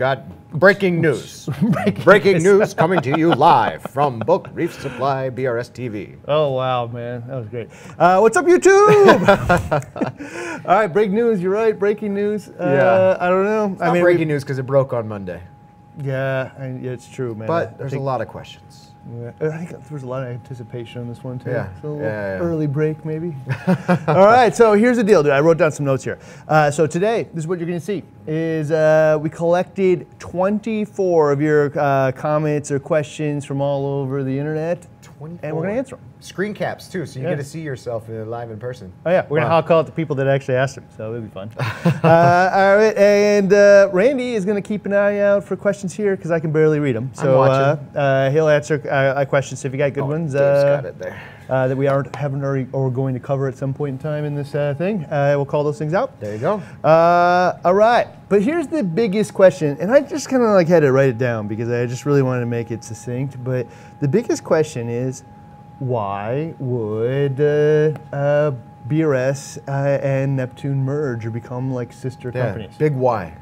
got breaking news. breaking, news coming to you live from Bulk Reef Supply BRS TV. Oh wow, man, that was great. Uh, what's up, YouTube? All right, breaking news. You're right, breaking news. Uh, Yeah. I don't know. I mean, breaking news because it broke on Monday, Yeah, I, yeah, it's true, man. but I there's a lot of questions. Yeah, I think there was a lot of anticipation on this one too. Yeah, So a little yeah, yeah. early break maybe. All right, so here's the deal, dude. I wrote down some notes here. Uh, so today, this is what you're going to see: is uh, we collected 24 of your uh, comments or questions from all over the internet, 24. and we're going to answer them. Screen caps too, so you Yeah. get to see yourself uh, live in person. Oh yeah, we're gonna Wow. call out the people that actually asked him, so it'll be fun. uh, all right, and uh, Randy is gonna keep an eye out for questions here because I can barely read them. So. Uh, uh, he'll answer uh, questions. So if you got good Oh, ones Dave's got it there. Uh, that we aren't haven't already or going to cover at some point in time in this uh, thing, uh, we'll call those things out. There you go. Uh, all right, but here's the biggest question, and I just kind of like had to write it down because I just really wanted to make it succinct. But the biggest question is, why would uh, uh, BRS uh, and Neptune merge or become like sister Yeah, companies? big why.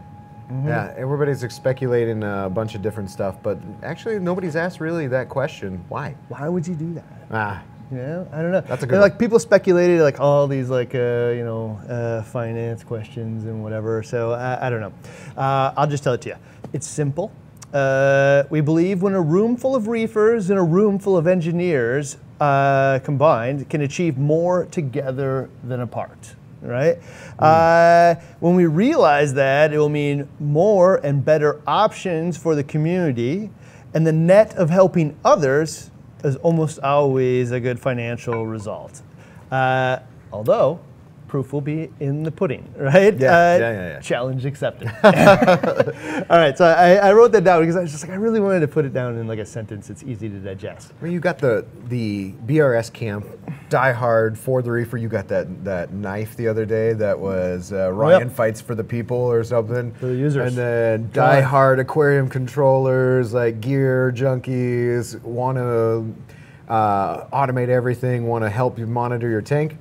Mm-hmm. Yeah, everybody's speculating a bunch of different stuff, but actually nobody's asked really that question. Why? Why would you do that? Ah, You know, I don't know. That's a And, good one. Like people speculated like all these like uh, you know uh, finance questions and whatever. So I, I don't know. Uh, I'll just tell it to you. It's simple. Uh, we believe when a room full of reefers and a room full of engineers uh, combined can achieve more together than apart. Right? Uh, when we realize that, it will mean more and better options for the community, and the net of helping others is almost always a good financial result. Uh, although, proof will be in the pudding, right? Yeah, Uh, yeah, yeah, yeah. Challenge accepted. All right, so I, I wrote that down because I was just like, I really wanted to put it down in like a sentence that's easy to digest. well, you got the the BRS camp, Die Hard for the Reefer. You got that that knife the other day that was uh, Ryan fights for the people or something. For the users. And then. Die Hard aquarium controllers, like gear junkies, want to uh, automate everything, want to help you monitor your tank.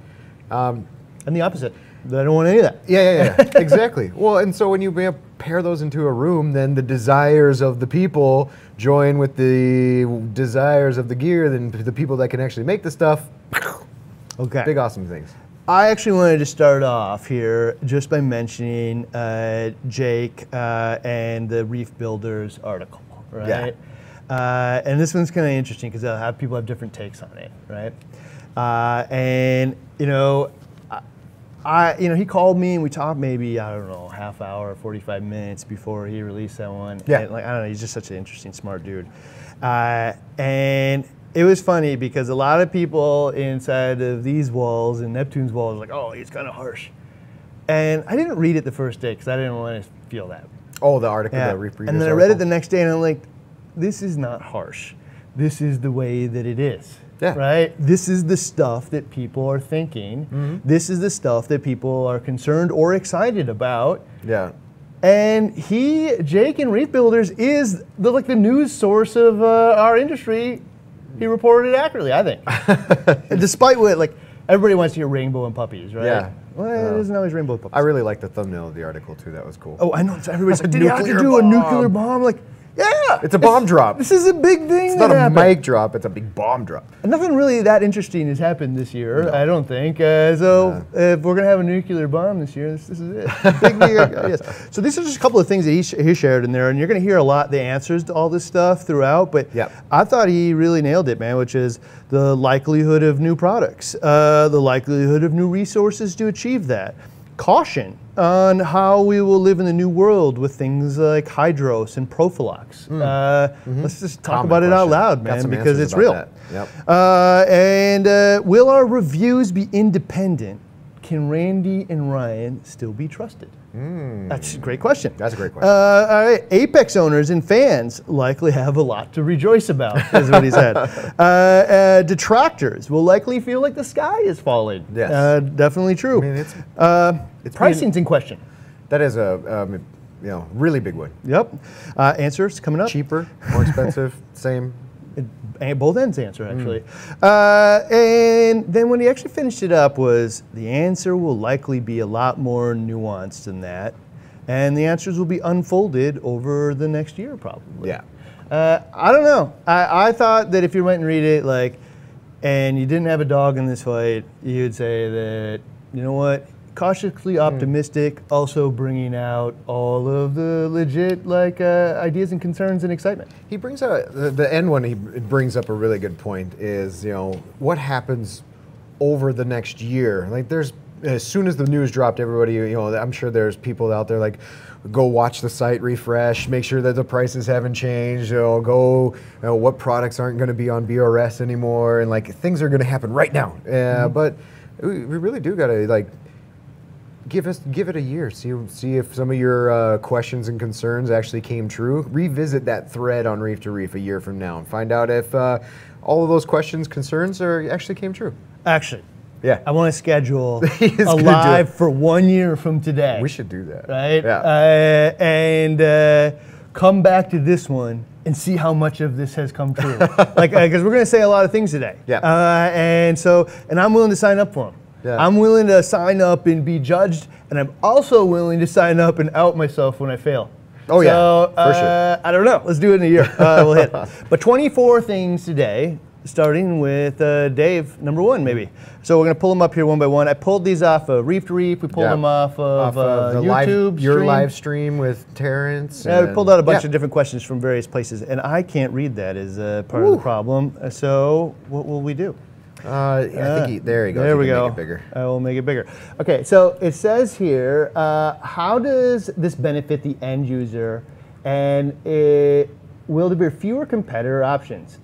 Um, And the opposite, that I don't want any of that. Yeah, yeah, yeah, exactly. Well, and so when you pair those into a room, then the desires of the people join with the desires of the gear, then the people that can actually make the stuff, Okay. big awesome things. I actually wanted to start off here just by mentioning uh, Jake uh, and the Reef Builders article, right? Uh, and this one's kind of interesting because people have different takes on it, right? Uh, and you know, I, you know, he called me and we talked maybe I don't know half hour, forty five minutes before he released that one. Yeah. And, like I don't know, he's just such an interesting, smart dude. Uh, and it was funny because a lot of people inside of these walls and Neptune's walls like, oh, he's kind of harsh. And I didn't read it the first day because I didn't want to feel that. Oh, the article, Yeah. the Reef and then I read it the next day and I'm like, this is not harsh. This is the way that it is. Yeah. Right? This is the stuff that people are thinking. Mm-hmm. This is the stuff that people are concerned or excited about. Yeah. And he, Jake and Reef Builders, is the like the news source of uh, our industry. He reported it accurately, I think. Despite what like everybody wants to hear rainbow and puppies, right? Yeah. Well, it isn't always rainbow and puppies. I really like the thumbnail of the article too. That was cool. oh, I know. So everybody's like, did he have to do a nuclear bomb? Like, yeah. It's a bomb drop. This is a big thing. it's not a happened. mic drop. It's a big bomb drop. Nothing really that interesting has happened this year, I don't think. Uh, so if we're gonna have a nuclear bomb this year, this, this is it. Big, big, yes. So these are just a couple of things that he, sh- he shared in there, and you're gonna hear a lot the answers to all this stuff throughout. But Yep. I thought he really nailed it, man. Which is the likelihood of new products, uh, the likelihood of new resources to achieve that. Caution on how we will live in the new world with things like hydros and Profilux. Uh, Let's just talk Common about it out loud, man, because it's real. Yep. Uh, and uh, will our reviews be independent? Can Randy and Ryan still be trusted? That's a great question. That's a great question. Uh, all right, Apex owners and fans likely have a lot to rejoice about, is what he said. Uh, uh, detractors will likely feel like the sky is falling. Yes. Uh, definitely true. I mean, it's uh, it's pricing's in question. that is a um, you know really big one. Yep. Uh, answers coming up. Cheaper, more expensive, same. Both ends answer actually. Uh, and then when he actually finished it up was the answer will likely be a lot more nuanced than that. And the answers will be unfolded over the next year, probably. Yeah. Uh, I don't know. I, I thought that if you went and read it, like, and you didn't have a dog in this fight, you'd say that, you know what, cautiously optimistic, also bringing out all of the legit like uh, ideas and concerns and excitement. He brings out the, the end one. He brings up a really good point. Is you know what happens over the next year? Like there's as soon as the news dropped, everybody you know I'm sure there's people out there like go watch the site refresh, make sure that the prices haven't changed. You know, go you know, what products aren't going to be on BRS anymore, and like things are going to happen right now. Uh, mm-hmm. But we, we really do got to like give us give it a year. See see if some of your uh, questions and concerns actually came true. Revisit that thread on Reef to Reef a year from now and find out if uh, all of those questions concerns are actually came true. Actually. Yeah. I want to schedule a live for one year from today. We should do that. Right? Yeah. Uh, and uh, come back to this one and see how much of this has come true. like, because uh, we're going to say a lot of things today. Yeah. Uh, and so, and I'm willing to sign up for them. Yeah. I'm willing to sign up and be judged, and I'm also willing to sign up and out myself when I fail. Oh so, yeah, for uh, sure. I don't know. Let's do it in a year. Uh, we'll hit. But 24 things today, starting with uh, Dave, number one maybe. So we're gonna pull them up here one by one. I pulled these off of Reef to Reef. We pulled Yeah. them off of, Off of uh, YouTube. live, your live stream with Terrence. Yeah, we pulled out a bunch yeah. of different questions from various places, and I can't read that as uh, part of the problem. So what will we do? Uh, yeah, I think he, there you go. There You we go. Make it bigger. I will make it bigger. Okay, so it says here, uh, how does this benefit the end user, and it, will there be fewer competitor options?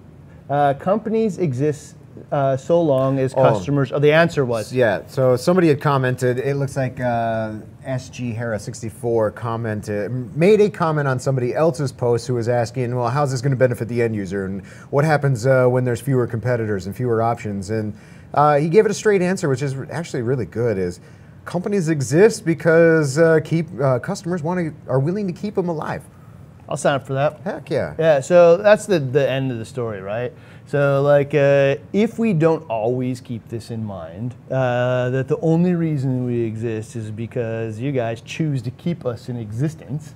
Uh, companies exist uh, so long as Oh. customers. Oh, the answer was Yeah, so somebody had commented, it looks like uh, SG Hera64 commented, made a comment on somebody else's post who was asking, well, how's this going to benefit the end user? And what happens uh, when there's fewer competitors and fewer options? And uh, he gave it a straight answer, which is actually really good, is companies exist because uh, keep uh, customers want to are willing to keep them alive. I'll sign up for that. Heck yeah. Yeah, so that's the, the end of the story, right? So, like, uh, if we don't always keep this in mind, uh, that the only reason we exist is because you guys choose to keep us in existence,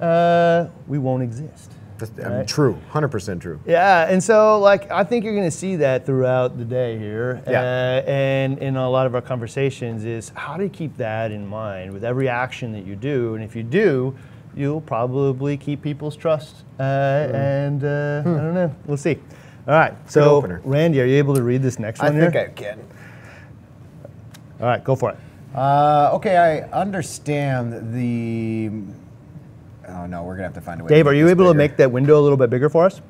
uh, we won't exist. That's, I mean, Right. true, 100% true. Yeah, and so like I think you're going to see that throughout the day here, Yeah. uh, and in a lot of our conversations is how do you keep that in mind with every action that you do, and if you do, you'll probably keep people's trust, uh, and uh, I don't know, we'll see. All right, so. Randy, are you able to read this next one? I one think here? I can. All right, go for it. Uh, okay, I understand the. Oh no, we're gonna have to find a way. Dave, are you able to make that window a little bit bigger for us?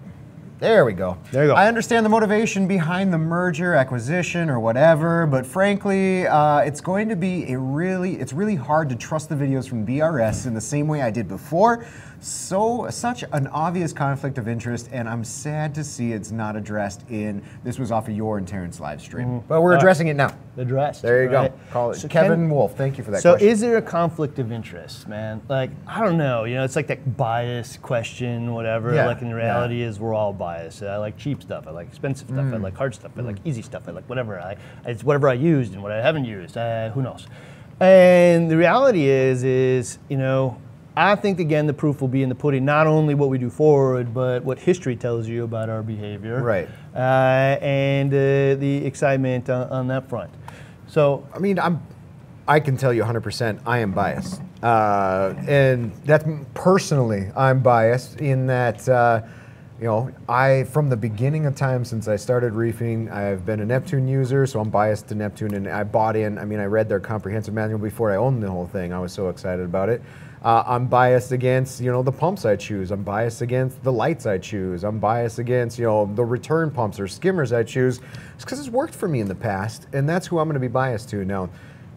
There we go. There you go. I understand the motivation behind the merger, acquisition, or whatever, but frankly, uh, it's going to be a really, it's really hard to trust the videos from BRS in the same way I did before. So, such an obvious conflict of interest, and I'm sad to see it's not addressed in. This was off of your and Terrence live stream, but we're addressing it now. Addressed. There you right? go. Call it So Kevin can- Wolf. Thank you for that. So question. is there a conflict of interest, man? Like I don't know. You know, it's like that bias question, whatever. Yeah, Like in yeah. reality, is we're all biased. I like cheap stuff. I like expensive stuff. Mm. I like hard stuff. I like easy stuff. I like whatever. I it's whatever I used and what I haven't used. Uh, who knows? And the reality is, is you know. I think again the proof will be in the pudding. Not only what we do forward, but what history tells you about our behavior, Right. Uh, and uh, the excitement on, on that front. So I mean, I'm. I can tell you 100%. I am biased, uh, and that's personally. I'm biased in that. Uh, you know, I from the beginning of time since I started reefing, I've been a Neptune user, so I'm biased to Neptune, and I bought in. I mean, I read their comprehensive manual before I owned the whole thing. I was so excited about it. Uh, I'm biased against you know the pumps I choose. I'm biased against the lights I choose. I'm biased against you know the return pumps or skimmers I choose. It's because it's worked for me in the past, and that's who I'm going to be biased to now.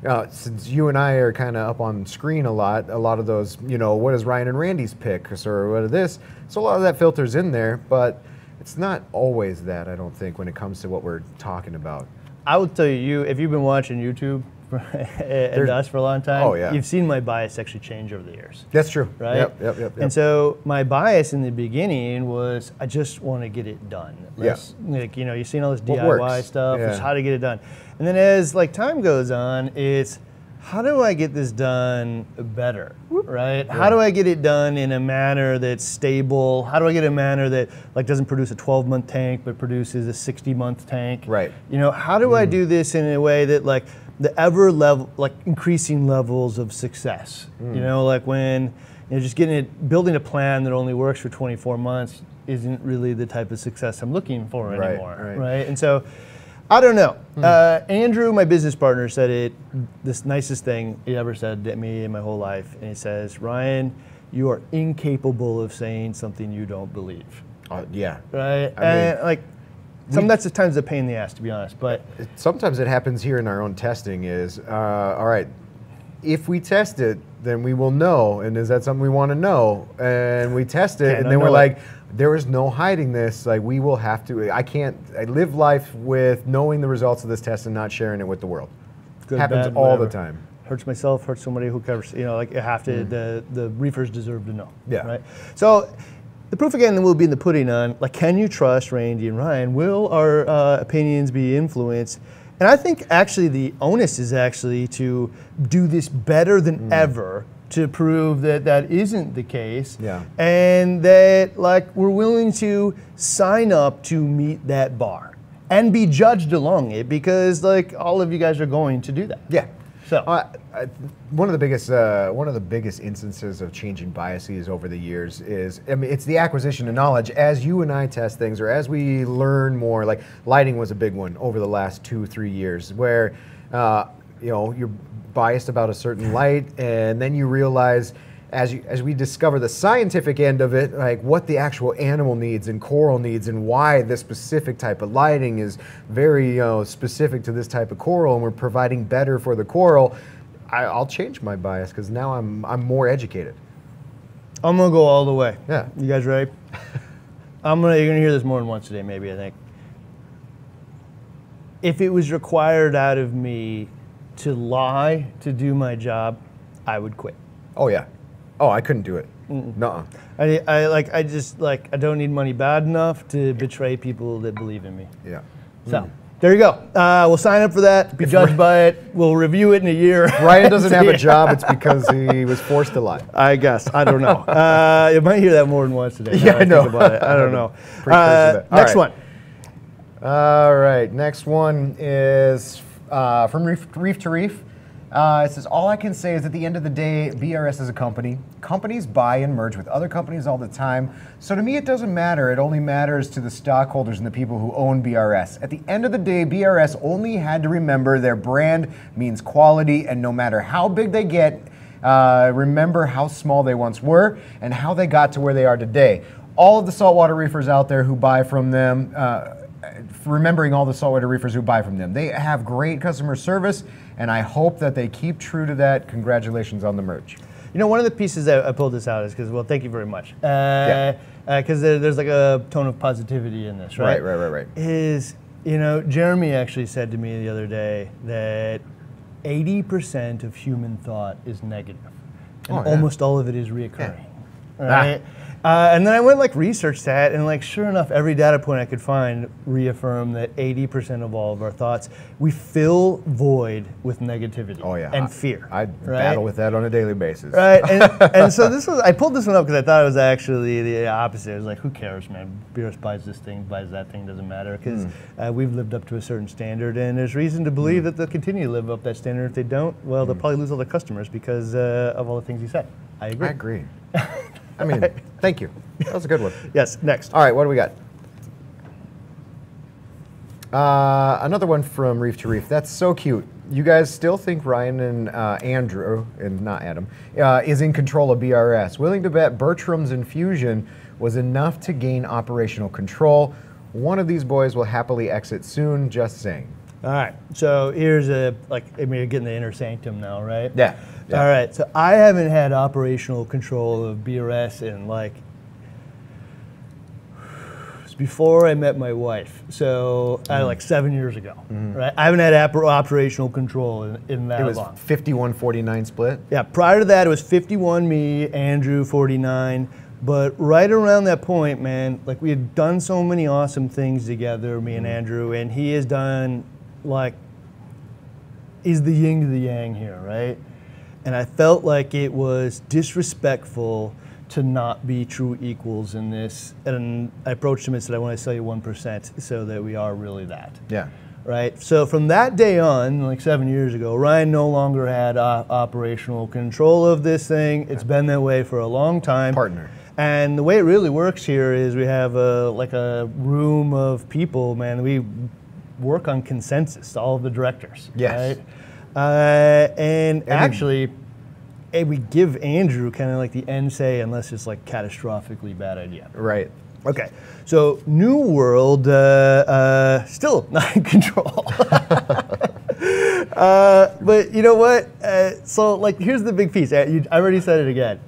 Uh, since you and I are kind of up on screen a lot, a lot of those, you know, what is Ryan and Randy's picks or what is this? So a lot of that filters in there, but it's not always that. I don't think when it comes to what we're talking about. I will tell you if you've been watching YouTube and us for a long time, Oh, yeah. you've seen my bias actually change over the years. That's true. Right? Yep. Yep. Yep. yep. And so my bias in the beginning was I just want to get it done. Yeah. Like you know, you've seen all this DIY stuff. It's Yeah. how to get it done. And then as like time goes on, it's how do I get this done better? Right? How do I get it done in a manner that's stable? How do I get a manner that like doesn't produce a 12 month tank but produces a 60 month tank? Right. You know, how do I mm. do this in a way that like the ever level like increasing levels of success? You know, like when you know just getting it building a plan that only works for 24 months isn't really the type of success I'm looking for Right, anymore. right. right? And so I don't know. Uh, Andrew, my business partner, said it this nicest thing he ever said to me in my whole life. And he says, Ryan, you are incapable of saying something you don't believe. Uh, yeah. Right? I and like, some that's at times a pain in the ass, to be honest. But Sometimes it happens here in our own testing is, uh, all right, if we test it, then we will know. And is that something we want to know? And we test it, Can't and then we're unknow like, there is no hiding this. Like, we will have to, I can't, I live life with knowing the results of this test and not sharing it with the world. good, happens bad, all the time. Hurts myself, hurts somebody who cares. You know, like you have to. The the reefers deserve to know. Mm. Yeah. Right. So. The proof again will be in the pudding on like, can you trust Randy and Ryan? Will our uh, opinions be influenced? And I think actually the onus is actually to do this better than Mm. ever to prove that that isn't the case. Yeah. And that like we're willing to sign up to meet that bar and be judged along it because like all of you guys are going to do that. Yeah. So- Uh, I, one of the biggest uh, one of the biggest instances of changing biases over the years is I mean it's the acquisition of knowledge as you and I test things or as we learn more. Like lighting was a big one over the last two three years where uh, you know you're biased about a certain light and then you realize. As, you, as we discover the scientific end of it, like what the actual animal needs and coral needs, and why this specific type of lighting is very you know, specific to this type of coral, and we're providing better for the coral, I, I'll change my bias because now I'm I'm more educated. I'm gonna go all the way. Yeah. You guys ready? I'm gonna. You're gonna hear this more than once today, maybe. I think. If it was required out of me to lie to do my job, I would quit. Oh yeah. Oh, I couldn't do it. Nuh-uh. I, I like. I just like. I don't need money bad enough to betray people that believe in me. Yeah. So there you go. Uh, we'll sign up for that. Be judged by it. We'll review it in a year. Ryan doesn't have a job. It's because he was forced to lie. I guess. I don't know. Uh, you might hear that more than once today. Yeah, that I know. About it. I don't know. Pretty Uh. All next right. one. All right. Next one is uh, from Reef, Reef to Reef. Uh, it says, All I can say is at the end of the day, BRS is a company. Companies buy and merge with other companies all the time. So to me, it doesn't matter. It only matters to the stockholders and the people who own BRS. At the end of the day, BRS only had to remember their brand means quality, and no matter how big they get, uh, remember how small they once were and how they got to where they are today. All of the saltwater reefers out there who buy from them, uh, remembering all the saltwater reefers who buy from them. They have great customer service, and I hope that they keep true to that. Congratulations on the merch. You know, one of the pieces that I pulled this out is because, well, thank you very much. Uh, yeah. Uh, because there, there's like a tone of positivity in this, right? Right, right, right, right. Is, you know, Jeremy actually said to me the other day that 80% of human thought is negative, and Oh, yeah. almost all of it is reoccurring. Ah. Right? Uh, and then I went like research that, and like sure enough, every data point I could find reaffirmed that 80% of all of our thoughts we fill void with negativity Oh yeah, and I- fear. I right? battle with that on a daily basis. Right, and, and so this was I pulled this one up because I thought it was actually the opposite. It was like, who cares, man? Beerus buys this thing, buys that thing, doesn't matter because Hmm. uh, we've lived up to a certain standard, and there's reason to believe that they'll continue to live up that standard. If they don't, well, Hmm. they'll probably lose all their customers because uh, of all the things you said. I agree. I agree. I mean, thank you. That was a good one. Yes. Next. All right, what do we got? Uh, another one from Reef to Reef. That's so cute. You guys still think Ryan and uh, Andrew, and not Adam, uh, is in control of BRS. Willing to bet Bertram's infusion was enough to gain operational control. One of these boys will happily exit soon, just saying. All right. So here's a like I mean, you're getting the inner sanctum now, right? Yeah, yeah. All right. So I haven't had operational control of BRS in like it's before I met my wife. So Mm-hmm. uh, like seven years ago, right? I haven't had operational control in, in that It was long. 51-49 split. Yeah, prior to that, it was 51 me, Andrew 49. But right around that point, man, like we had done so many awesome things together, me and Andrew, and he has done like is the yin to the yang here, right? And I felt like it was disrespectful to not be true equals in this. And I approached him and said, I want to sell you 1% so that we are really that. Yeah. Right. So from that day on, like seven years ago, Ryan no longer had uh, operational control of this thing. It's been that way for a long time. Partner. And the way it really works here is we have a like a room of people, man. We work on consensus, to all of the directors. Yes. Right? Uh, and then- actually, eh, we give Andrew kind of like the end say, unless it's like catastrophically bad idea. Right. Okay, so New World uh, uh, still not in control. uh, but you know what? Uh, so like, here's the big piece. You, I already said it again,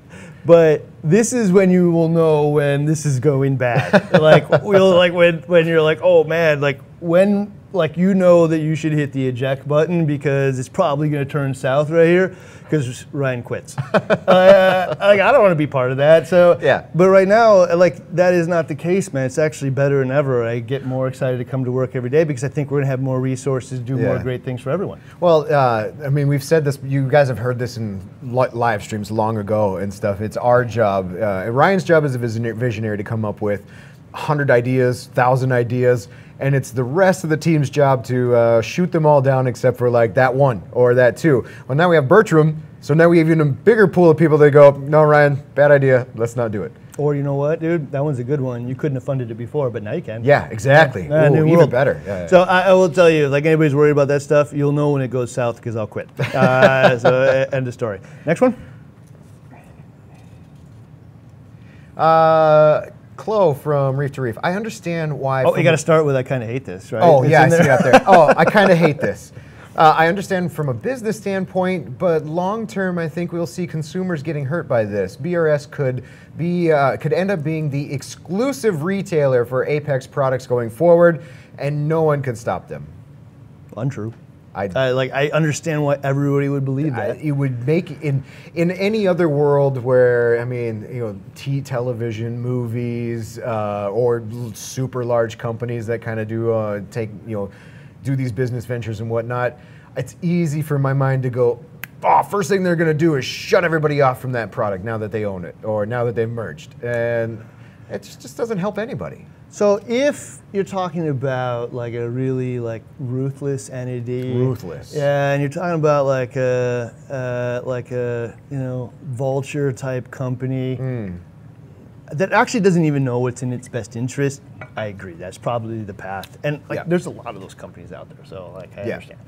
but this is when you will know when this is going bad. like, we'll like when when you're like, oh man, like when like you know that you should hit the eject button because it's probably going to turn south right here because Ryan quits. uh, like I don't want to be part of that. So Yeah. but right now, like that is not the case, man. It's actually better than ever. I get more excited to come to work every day because I think we're gonna have more resources, do more great things for everyone. Well, uh, I mean, we've said this. You guys have heard this in li- live streams long ago and stuff. It's our job. Uh, Ryan's job is a visionary to come up with hundred ideas, thousand ideas, and it's the rest of the team's job to uh, shoot them all down, except for like that one or that two. Well, now we have Bertram, so now we have even a bigger pool of people that go, "No, Ryan, bad idea. Let's not do it." Or you know what, dude? That one's a good one. You couldn't have funded it before, but now you can. Yeah, exactly. Uh, Ooh, even better. Yeah, yeah. So I, I will tell you, like anybody's worried about that stuff, you'll know when it goes south because I'll quit. Uh, so end of story. Next one. Uh, Chloe from Reef to Reef. I understand why. Oh, you got to start with I kind of hate this, right? Oh It's yeah, I see that there. Oh, I kind of hate this. Uh, I understand from a business standpoint, but long term, I think we'll see consumers getting hurt by this. BRS could be uh, could end up being the exclusive retailer for Apex products going forward, and no one can stop them. Untrue. I, Uh, like I understand why everybody would believe I- that. it would make in in any other world where I mean you know T television movies uh, or l- super large companies that kind of do uh, take you know do these business ventures and whatnot. It's easy for my mind to go. Oh, first thing they're going to do is shut everybody off from that product now that they own it or now that they've merged, and it just, just doesn't help anybody. So if you're talking about like a really like ruthless entity, Ruthless. yeah, and you're talking about like a uh, like a you know vulture type company Hmm. that actually doesn't even know what's in its best interest, I agree. That's probably the path. And like, Yeah. there's a lot of those companies out there, so like I Yeah. understand.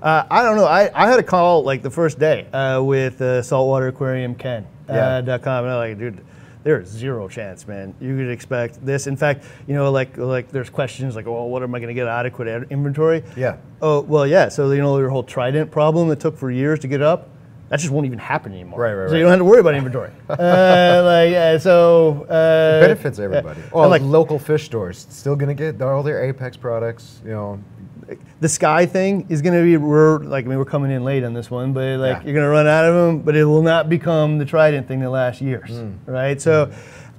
Uh, I don't know. I, I had a call like the first day uh, with uh, Saltwater Aquarium Ken uh, Yeah. dot com, and I'm like, dude, there's zero chance, man. You could expect this. In fact, you know, like like there's questions like, well, what am I going to get adequate inventory? Yeah. Oh, well, yeah. So you know your whole Trident problem that took for years to get up. That just won't even happen anymore. Right, right, right. So you don't have to worry about inventory. uh, like, yeah, so uh, benefits everybody. yeah. Oh, And, like local fish stores still going to get all their Apex products. You know, the sky thing is going to be we're like I mean we're coming in late on this one, but like Yeah. you're going to run out of them, but it will not become the Trident thing that lasts years, Mm. right? So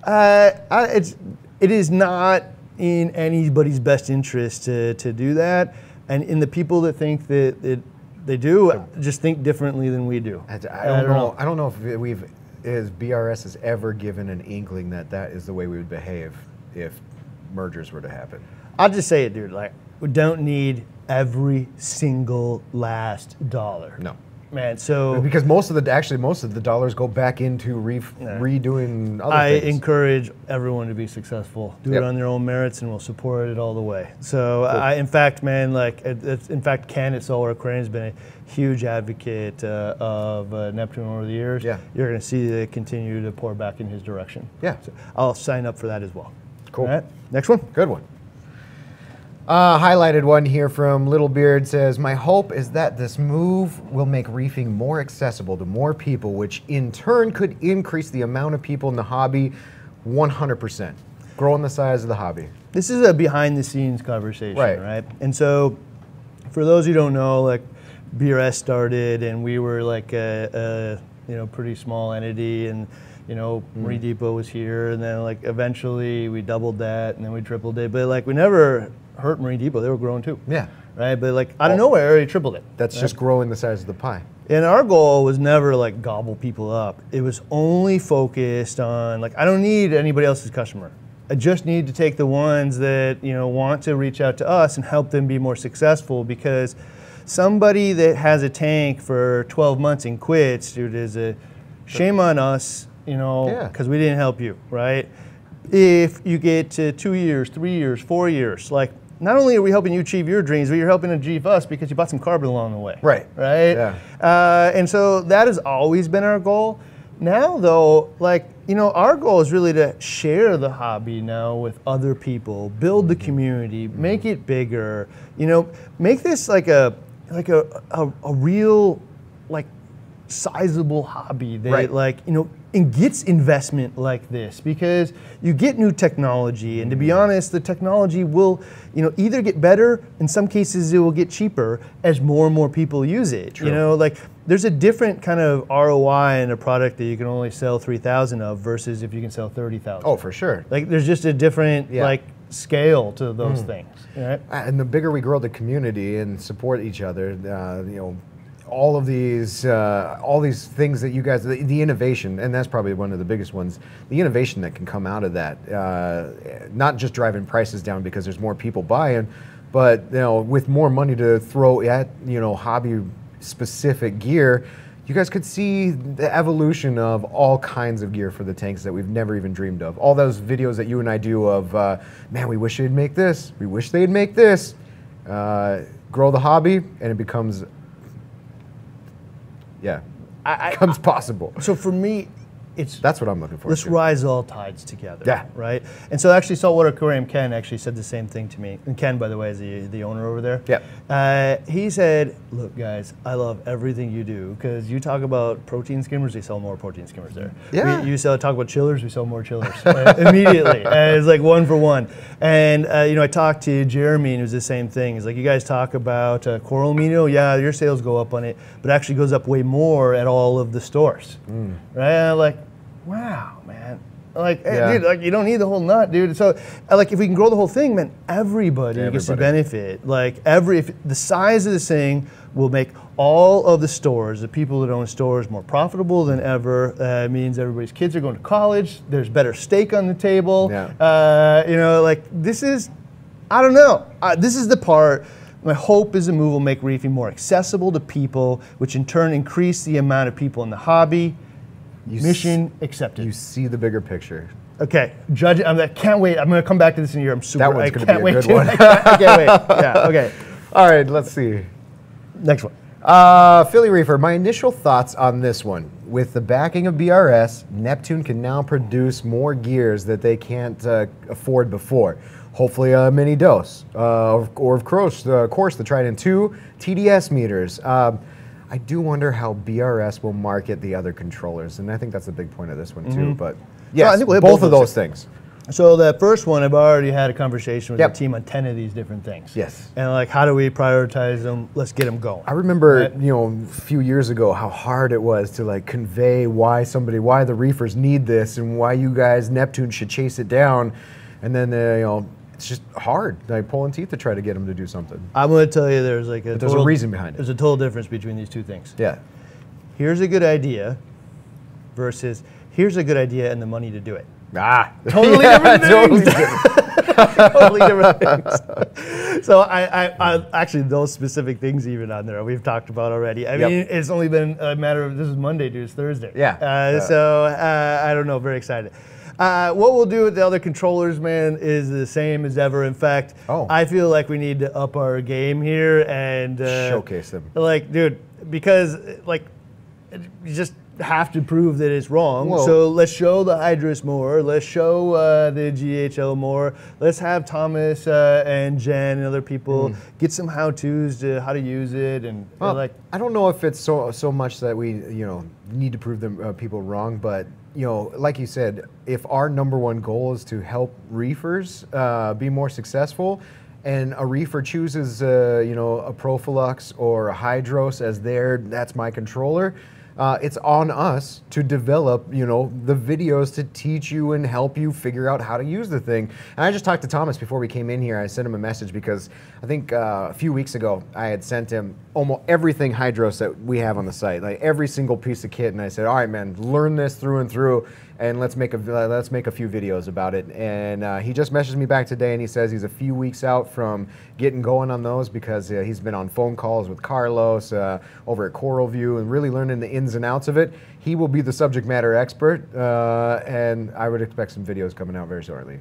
uh, I, it's it is not in anybody's best interest to, to do that, and in the people that think that it, they do just think differently than we do. I, I don't, know. I don't know if we've is BRS has ever given an inkling that that is the way we would behave if mergers were to happen. I'll just say it, dude. Like, don't need every single last dollar. No. man. So Because most of the actually most of the dollars go back into re, redoing other I things. encourage everyone to be successful. Do Yep. it on their own merits, and we'll support it all the way. So, I, in fact, man, like, it's, in fact, Ken at Solar Aquarium has been a huge advocate uh, of uh, Neptune over the years. Yeah. You're going to see it continue to pour back in his direction. Yeah. So I'll sign up for that as well. Cool. All right. Next one. Good one. Uh, highlighted one here from Little Beard says, My hope is that this move will make reefing more accessible to more people, which in turn could increase the amount of people in the hobby 100%, growing the size of the hobby. This is a behind the scenes conversation, Right. right? And so, for those who don't know, like BRS started, and we were like a, a you know pretty small entity, and you know Mm. Marine Depot was here, and then like eventually we doubled that, and then we tripled it, but like we never hurt Marine Depot; they were growing too. Yeah. right? But like out of nowhere, I already tripled it. That's just growing the size of the pie. And our goal was never like gobble people up. It was only focused on like I don't need anybody else's customer. I just need to take the ones that you know want to reach out to us and help them be more successful because somebody that has a tank for 12 months and quits, dude, is a shame on us, you know, Yeah. because we didn't help you, right? If you get to two years, three years, four years, like not only are we helping you achieve your dreams, but you're helping achieve us because you bought some carbon along the way. Right. Right. Yeah. Uh, and so that has always been our goal. Now, though, like, you know, our goal is really to share the hobby now with other people, build the community, make it bigger, you know, make this like a, like a, a, a real, like, sizable hobby that Right. like you know and gets investment like this because you get new technology and to be honest the technology will you know either get better in some cases it will get cheaper as more and more people use it True. you know like there's a different kind of ROI in a product that you can only sell 3000 of versus if you can sell 30,000 Oh, for sure. like there's just a different Yeah. like scale to those things right And the bigger we grow the community and support each other, uh, you know, all of these, uh, all these things that you guys, the, the innovation, and that's probably one of the biggest ones. The innovation that can come out of that, uh, not just driving prices down because there's more people buying, but you know, with more money to throw at you know hobby specific gear. You guys could see the evolution of all kinds of gear for the tanks that we've never even dreamed of. All those videos that you and I do of, uh, man, we wish they'd make this. We wish they'd make this. Uh, grow the hobby, and it becomes, yeah, I, I, becomes possible. so for me it's That's what I'm looking for. Let's rise all tides together. Yeah. Right. And so actually, saltwater aquarium Ken actually said the same thing to me. And Ken, by the way, is the, the owner over there. Yeah. Uh, he said, "Look, guys, I love everything you do because you talk about protein skimmers. We sell more protein skimmers there. Yeah. We, you sell talk about chillers. We sell more chillers uh, immediately. Uh, it's like one for one. And uh, you know, I talked to Jeremy, and it was the same thing. He's like, you guys talk about uh, coral amino. Yeah, your sales go up on it, but it actually goes up way more at all of the stores. Mm. Right. Like, wow, man. Like, hey, Yeah. dude, like you don't need the whole nut, dude. So, uh, like, if we can grow the whole thing, man, everybody, gets to benefit. Like, every if the size of this thing will make all of the stores, the people that own stores, more profitable than ever. Uh, it means everybody's kids are going to college. There's better steak on the table. Yeah. Uh, you know, like this is, I don't know. Uh, this is the part. My hope is the move will make reefing more accessible to people, which in turn increase the amount of people in the hobby. You Mission accepted. You see the bigger picture. Okay, judge. I'm, I can't wait. I'm going to come back to this in a year. I'm super. That one's I gonna can't be a wait. good to- one. I, can't, I can't wait. Yeah. Okay. All right, let's see. Next one. Uh, Philly Reefer, my initial thoughts on this one. With the backing of BRS, Neptune can now produce more gears that they can't uh, afford before. Hopefully, a mini dose, uh, or, of course, uh, of course, the Trident 2 TDS meters. Um, I do wonder how BRS will market the other controllers, and I think that's a big point of this one too. But yes. I think we'll both, both of of those things. So the first one, I've already had a conversation with Yep. the team on ten of these different things. Yes. And like, how do we prioritize them? Let's get them going. I remember, Right. you know, a few years ago how hard it was to like convey why somebody, why the reefers need this, and why you guys Neptune should chase it down, and then uh, you know it's just hard, like pulling teeth to try to get them to do something. I'm going to tell you, there's like a there's a reason behind it. There's a total difference between these two things. Yeah, Here's a good idea, versus here's a good idea and the money to do it. ah, Totally Yeah, different totally different. totally different things. So I, I, I actually those specific things even on there we've talked about already. I Yep. mean, it's only been a matter of this is Monday, dude. It's Thursday. Yeah. Uh. So uh, I don't know. Very excited. Uh, what we'll do with the other controllers, man, is the same as ever. In fact, Oh. I feel like we need to up our game here and uh, Showcase them. Like, dude, because like you just have to prove that it's wrong. Well- so let's show the Hydros more. Let's show uh, the GHL more. Let's have Thomas uh, and Jen and other people get some how-tos to how to use it and. Well, like. I don't know if it's so so much that we you know need to prove them uh, people wrong, but you know, like you said, if our number one goal is to help reefers uh, be more successful, and a reefer chooses uh, you know a Profilux or a Hydros as their that's my controller. Uh, it's on us to develop, you know, the videos to teach you and help you figure out how to use the thing. And I just talked to Thomas before we came in here. I sent him a message because I think uh, a few weeks ago I had sent him almost everything Hydros that we have on the site, like every single piece of kit, and I said, "All right, man, learn this through and through." And let's make a let's make a few videos about it. And uh, he just messaged me back today, and he says he's a few weeks out from getting going on those because uh, he's been on phone calls with Carlos uh, over at CoralVue and really learning the ins and outs of it. He will be the subject matter expert, uh, and I would expect some videos coming out very shortly.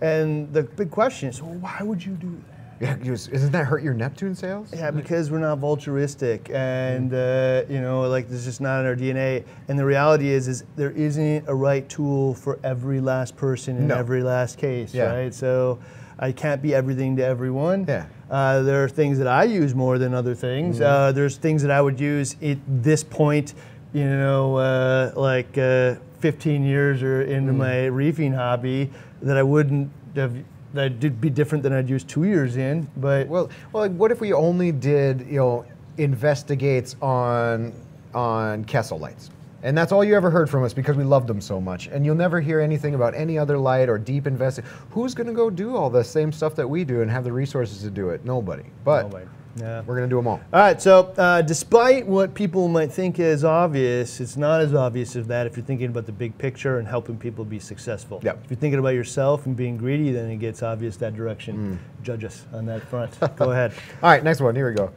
And the big question is, well, why would you do that? Yeah, isn't that hurt your Neptune sales? Yeah, because we're not vulturistic, and uh, you know, like this is just not in our DNA. And the reality is, is there isn't a right tool for every last person in no. every last case, yeah. right? So I can't be everything to everyone. Yeah. Uh, there are things that I use more than other things. Mm-hmm. Uh, there's things that I would use at this point, you know, uh, like uh, 15 years or into mm-hmm. my reefing hobby that I wouldn't have that'd be different than I'd use two years in. But well, well, like what if we only did you know investigates on on Kessil lights? And that's all you ever heard from us because we loved them so much. And you'll never hear anything about any other light or deep investing. Who's going to go do all the same stuff that we do and have the resources to do it? Nobody. But Nobody. Yeah. We're going to do them all. All right. So, uh, despite what people might think is obvious, it's not as obvious as that if you're thinking about the big picture and helping people be successful. Yep. If you're thinking about yourself and being greedy, then it gets obvious that direction. Mm. Judge us on that front. Go ahead. All right. Next one. Here we go.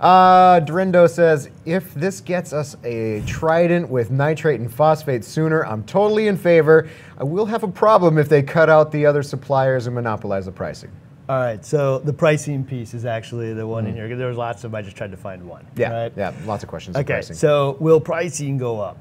Uh, Dorindo says, if this gets us a trident with nitrate and phosphate sooner, I'm totally in favor. I will have a problem if they cut out the other suppliers and monopolize the pricing. All right, so the pricing piece is actually the one mm. in here. There was lots of them. I just tried to find one. Yeah, right? yeah, lots of questions. Okay, so will pricing go up?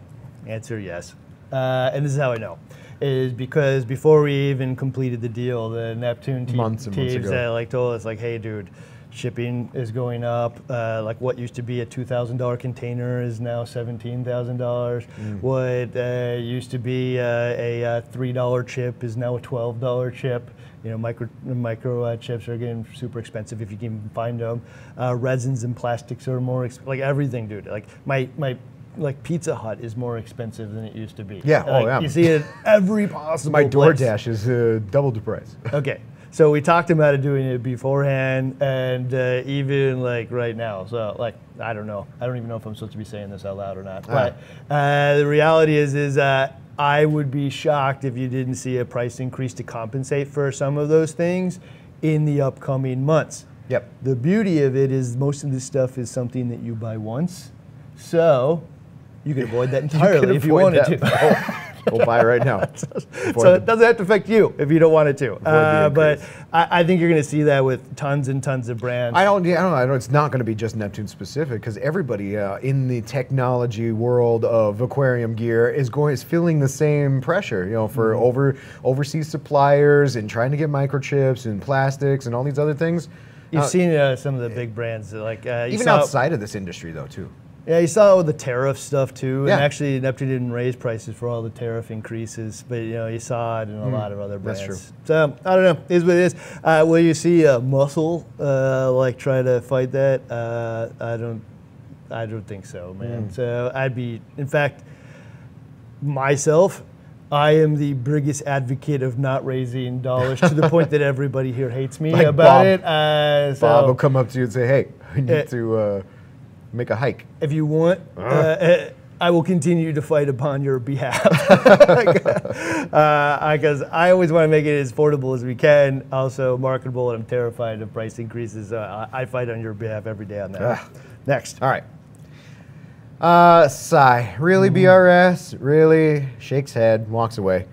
Answer yes. Uh, and this is how I know. Is because before we even completed the deal, the Neptune te- months and teams months ago. like told us like, hey, dude, shipping is going up. Uh, like what used to be a two thousand dollar container is now seventeen thousand dollars. Mm. What uh, used to be uh, a, a three dollar chip is now a twelve dollar chip. You know, micro micro uh, chips are getting super expensive if you can find them. Uh, resins and plastics are more exp- like everything, dude. Like my my like Pizza Hut is more expensive than it used to be. Yeah, oh, like, oh yeah. You see it every possible. My DoorDash is uh, double the price. okay, so we talked about it doing it beforehand, and uh, even like right now. So like I don't know. I don't even know if I'm supposed to be saying this out loud or not. But uh, the reality is, is that I would be shocked if you didn't see a price increase to compensate for some of those things in the upcoming months. Yep. The beauty of it is most of this stuff is something that you buy once, so you can avoid that entirely you if you wanted to. Go buy it right now. so it doesn't have to affect you if you don't want it to. Uh, but I, I, think you're going to see that with tons and tons of brands. I don't. Yeah, I don't know. I know it's not going to be just Neptune specific because everybody uh, in the technology world of aquarium gear is going is feeling the same pressure. You know, for mm-hmm. over overseas suppliers and trying to get microchips and plastics and all these other things. You've uh, seen uh, some of the big brands like uh, even outside of this industry though too. Yeah, you saw it with the tariff stuff too. Yeah. And actually, Neptune didn't raise prices for all the tariff increases, but you know you saw it in a mm, lot of other brands. That's true. So I don't know. Is what it is. Uh, will you see a muscle uh, like try to fight that? Uh, I don't. I don't think so, man. Mm. So I'd be, in fact, myself. I am the biggest advocate of not raising dollars to the point that everybody here hates me like about Bob, it. Uh, so Bob will come up to you and say, "Hey, we need uh, to." Uh, make a hike. If you want, uh. Uh, I will continue to fight upon your behalf. Because uh, I always want to make it as affordable as we can, also marketable, and I'm terrified of price increases. Uh, I fight on your behalf every day on that. Next. All right. Uh, sigh. Really, mm. BRS? Really? Shakes head, walks away.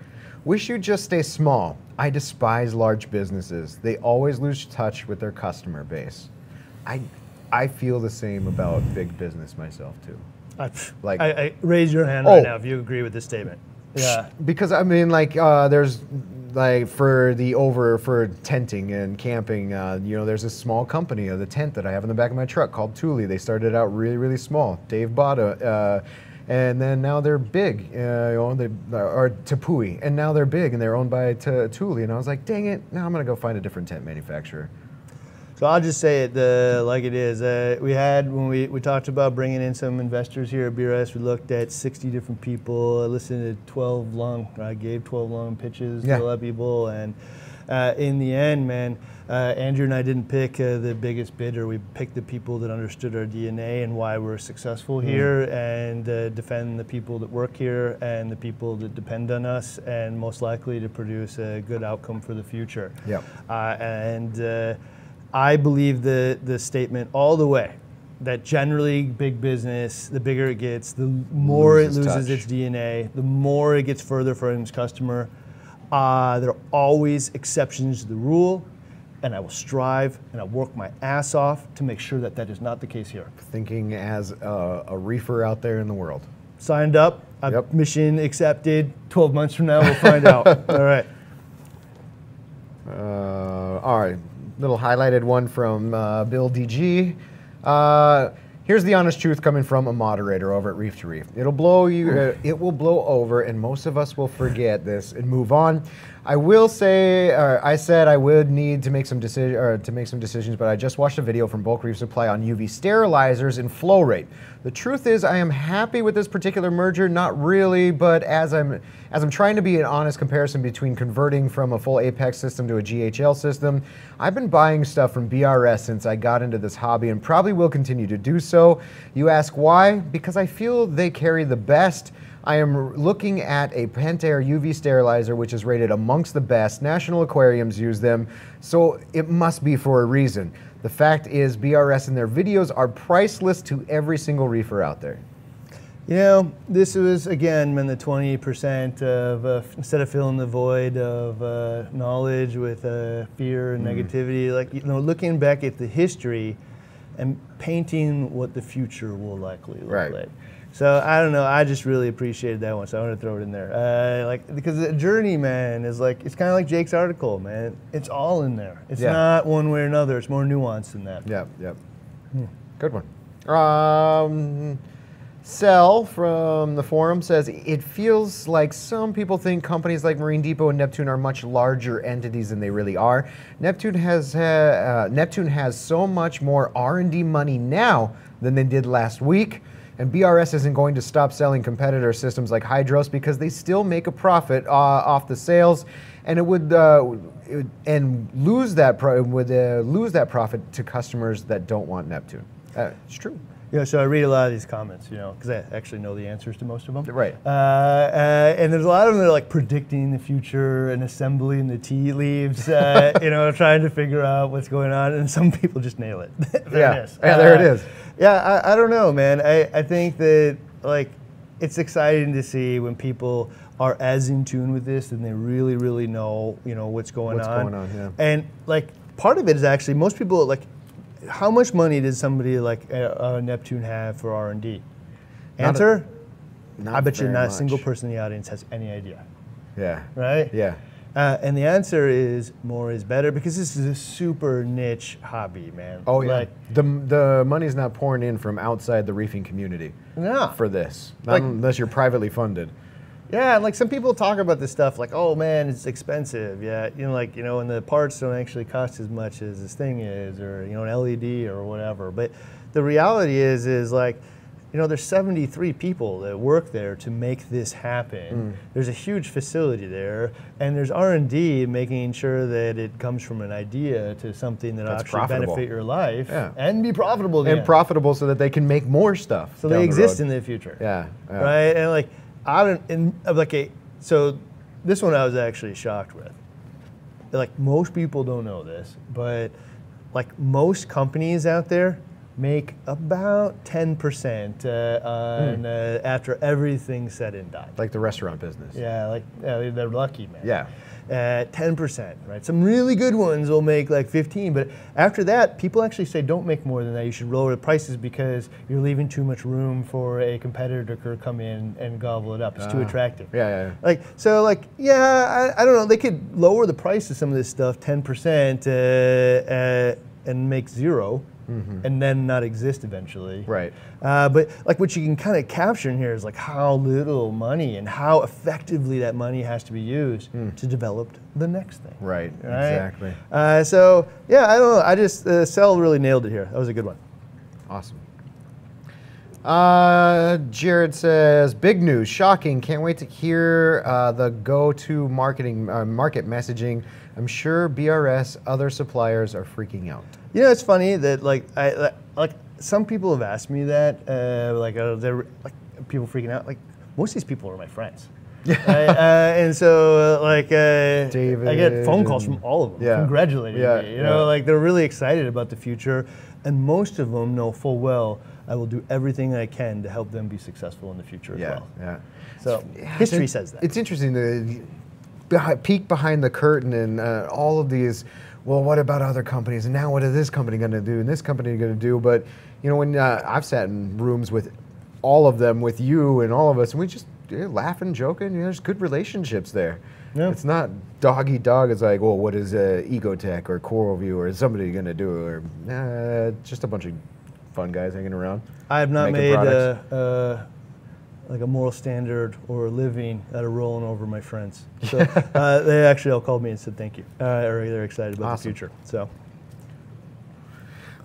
Wish you'd just stay small. I despise large businesses. They always lose touch with their customer base. I, I feel the same about big business myself too. I, like, I, I raise your hand oh, right now if you agree with this statement. Yeah, because I mean, like, uh, there's like for the over for tenting and camping. Uh, you know, there's a small company of the tent that I have in the back of my truck called Thule. They started out really, really small. Dave bought a. Uh, and then now they're big, uh, you know, they or Tepui, and now they're big and they're owned by T- Thule. And I was like, dang it, now I'm gonna go find a different tent manufacturer. So I'll just say it uh, like it is. Uh, we had when we, we talked about bringing in some investors here at BRS. We looked at 60 different people. I listened to 12 long. I gave 12 long pitches Yeah. to a lot of people, and uh, in the end, man, uh, Andrew and I didn't pick uh, the biggest bidder. We picked the people that understood our DNA and why we're successful here, and uh, defend the people that work here and the people that depend on us, and most likely to produce a good outcome for the future. Yep. Uh, and uh, I believe the the statement all the way that generally big business, the bigger it gets, the more Loses it loses touch. its DNA, the more it gets further from its customer. Uh, there are always exceptions to the rule, and I will strive and I'll work my ass off to make sure that that is not the case here. Thinking as a, a reefer out there in the world. Signed up, uh, Yep. mission accepted. 12 months from now, we'll find out. All right. Uh, all right, little highlighted one from uh, Bill DG. Uh, here's the honest truth coming from a moderator over at Reef to Reef. It'll blow you. Uh, it will blow over, and most of us will forget this and move on. I will say, I said I would need to make some decision or to make some decisions, but I just watched a video from Bulk Reef Supply on UV sterilizers and flow rate. The truth is, I am happy with this particular merger. Not really, but as I'm as I'm trying to be an honest comparison between converting from a full Apex system to a GHL system, I've been buying stuff from BRS since I got into this hobby and probably will continue to do so. You ask why? Because I feel they carry the best. I am looking at a Pentair UV sterilizer, which is rated amongst the best. National aquariums use them, so it must be for a reason. The fact is, BRS and their videos are priceless to every single reefer out there. You know, this was again when the twenty percent of uh, instead of filling the void of uh, knowledge with uh, fear and negativity, like you know, looking back at the history and painting what the future will likely look Right. like. So I don't know. I just really appreciated that one, so I want to throw it in there. Uh, like because the journey, man, is like it's kind of like Jake's article, man. It's all in there. It's Yeah. not one way or another. It's more nuanced than that. Yep, yep. Good one. Um, Cell from the forum says it feels like some people think companies like Marine Depot and Neptune are much larger entities than they really are. Neptune has ha- uh, Neptune has so much more R&D money now than they did last week. And BRS isn't going to stop selling competitor systems like Hydros because they still make a profit uh, off the sales, and it would, uh, it would and lose that pro- would uh, lose that profit to customers that don't want Neptune. Uh, it's true. Yeah, so I read a lot of these comments, you know, because I actually know the answers to most of them. Right. Uh, uh, and there's a lot of them that are like predicting the future and assembling the tea leaves, uh, you know, trying to figure out what's going on. And some people just nail it. there Yeah. it is. Yeah, there it Uh, is. Yeah, I, I don't know, man. I, I think that, like, it's exciting to see when people are as in tune with this and they really, really know, you know, what's going What's on. going on, yeah. And, like, part of it is actually most people, like, how much money does somebody like uh, uh, Neptune have for R and D? Not a- Answer: Not I bet you not a single person in the audience has any idea, Yeah. right? Yeah. Uh, and the answer is more is better because this is a super niche hobby, man. Oh yeah. Like, the the money's not pouring in from outside the reefing community no. for this, not Like- unless you're privately funded. Yeah, and like some people talk about this stuff like, oh man, it's expensive. Yeah, you know, like you know, and the parts don't actually cost as much as this thing is, or you know, an LED or whatever. But the reality is, is like, you know, there's 73 people that work there to make this happen. Mm. There's a huge facility there, and there's R&D making sure that it comes from an idea to something that actually profitable. benefit your life Yeah. and be profitable. And end. profitable so that they can make more stuff. So they the exist road. in the future. Yeah. yeah. Right? And like I don't in of like a so this one I was actually shocked with. Like most people don't know this, but like most companies out there make about 10% uh, on, uh, after everything's said and done. Like the restaurant business. Yeah, like yeah, they're lucky, man. Yeah. Uh, 10%, right? Some really good ones will make like 15, but after that, people actually say don't make more than that. You should lower the prices because you're leaving too much room for a competitor to come in and gobble it up. It's too Ah. attractive. Yeah, yeah, yeah. Like so, like yeah, I, I don't know. They could lower the price of some of this stuff 10% uh, uh, and make zero, and then not exist eventually. Right. Uh, but like what you can kind of capture in here is like how little money and how effectively that money has to be used to develop the next thing. Right, Right? exactly. Uh, so yeah, I don't know. I just uh, Cell really nailed it here. That was a good one. Awesome. Uh, Jared says, "Big news, shocking! Can't wait to hear uh, the go-to marketing uh, market messaging. I'm sure BRS other suppliers are freaking out." You know, it's funny that like I like, some people have asked me that, uh, like uh, they're like people freaking out. Like most of these people are my friends. Right? uh, and so, uh, like, uh, I get phone calls from all of them Yeah. congratulating Yeah, me. You know, yeah. like they're really excited about the future, and most of them know full well I will do everything I can to help them be successful in the future Yeah, as well. yeah. So Yeah, history says that. It's interesting to peek behind the curtain and uh, all of these. Well, what about other companies? And now, what is this company going to do? And this company going to do? But you know, when uh, I've sat in rooms with all of them, with you and all of us, and we just yeah, laughing, joking. You know, there's good relationships there. Yeah. It's not dog eat dog. It's like, well, what is uh, Ecotech or CoralVue or somebody going to do? Or uh, just a bunch of fun guys hanging around. I have not made a, uh, like a moral standard or a living out of rolling over my friends. So uh, they actually all called me and said thank you. Uh, or they're excited about Awesome. the future. So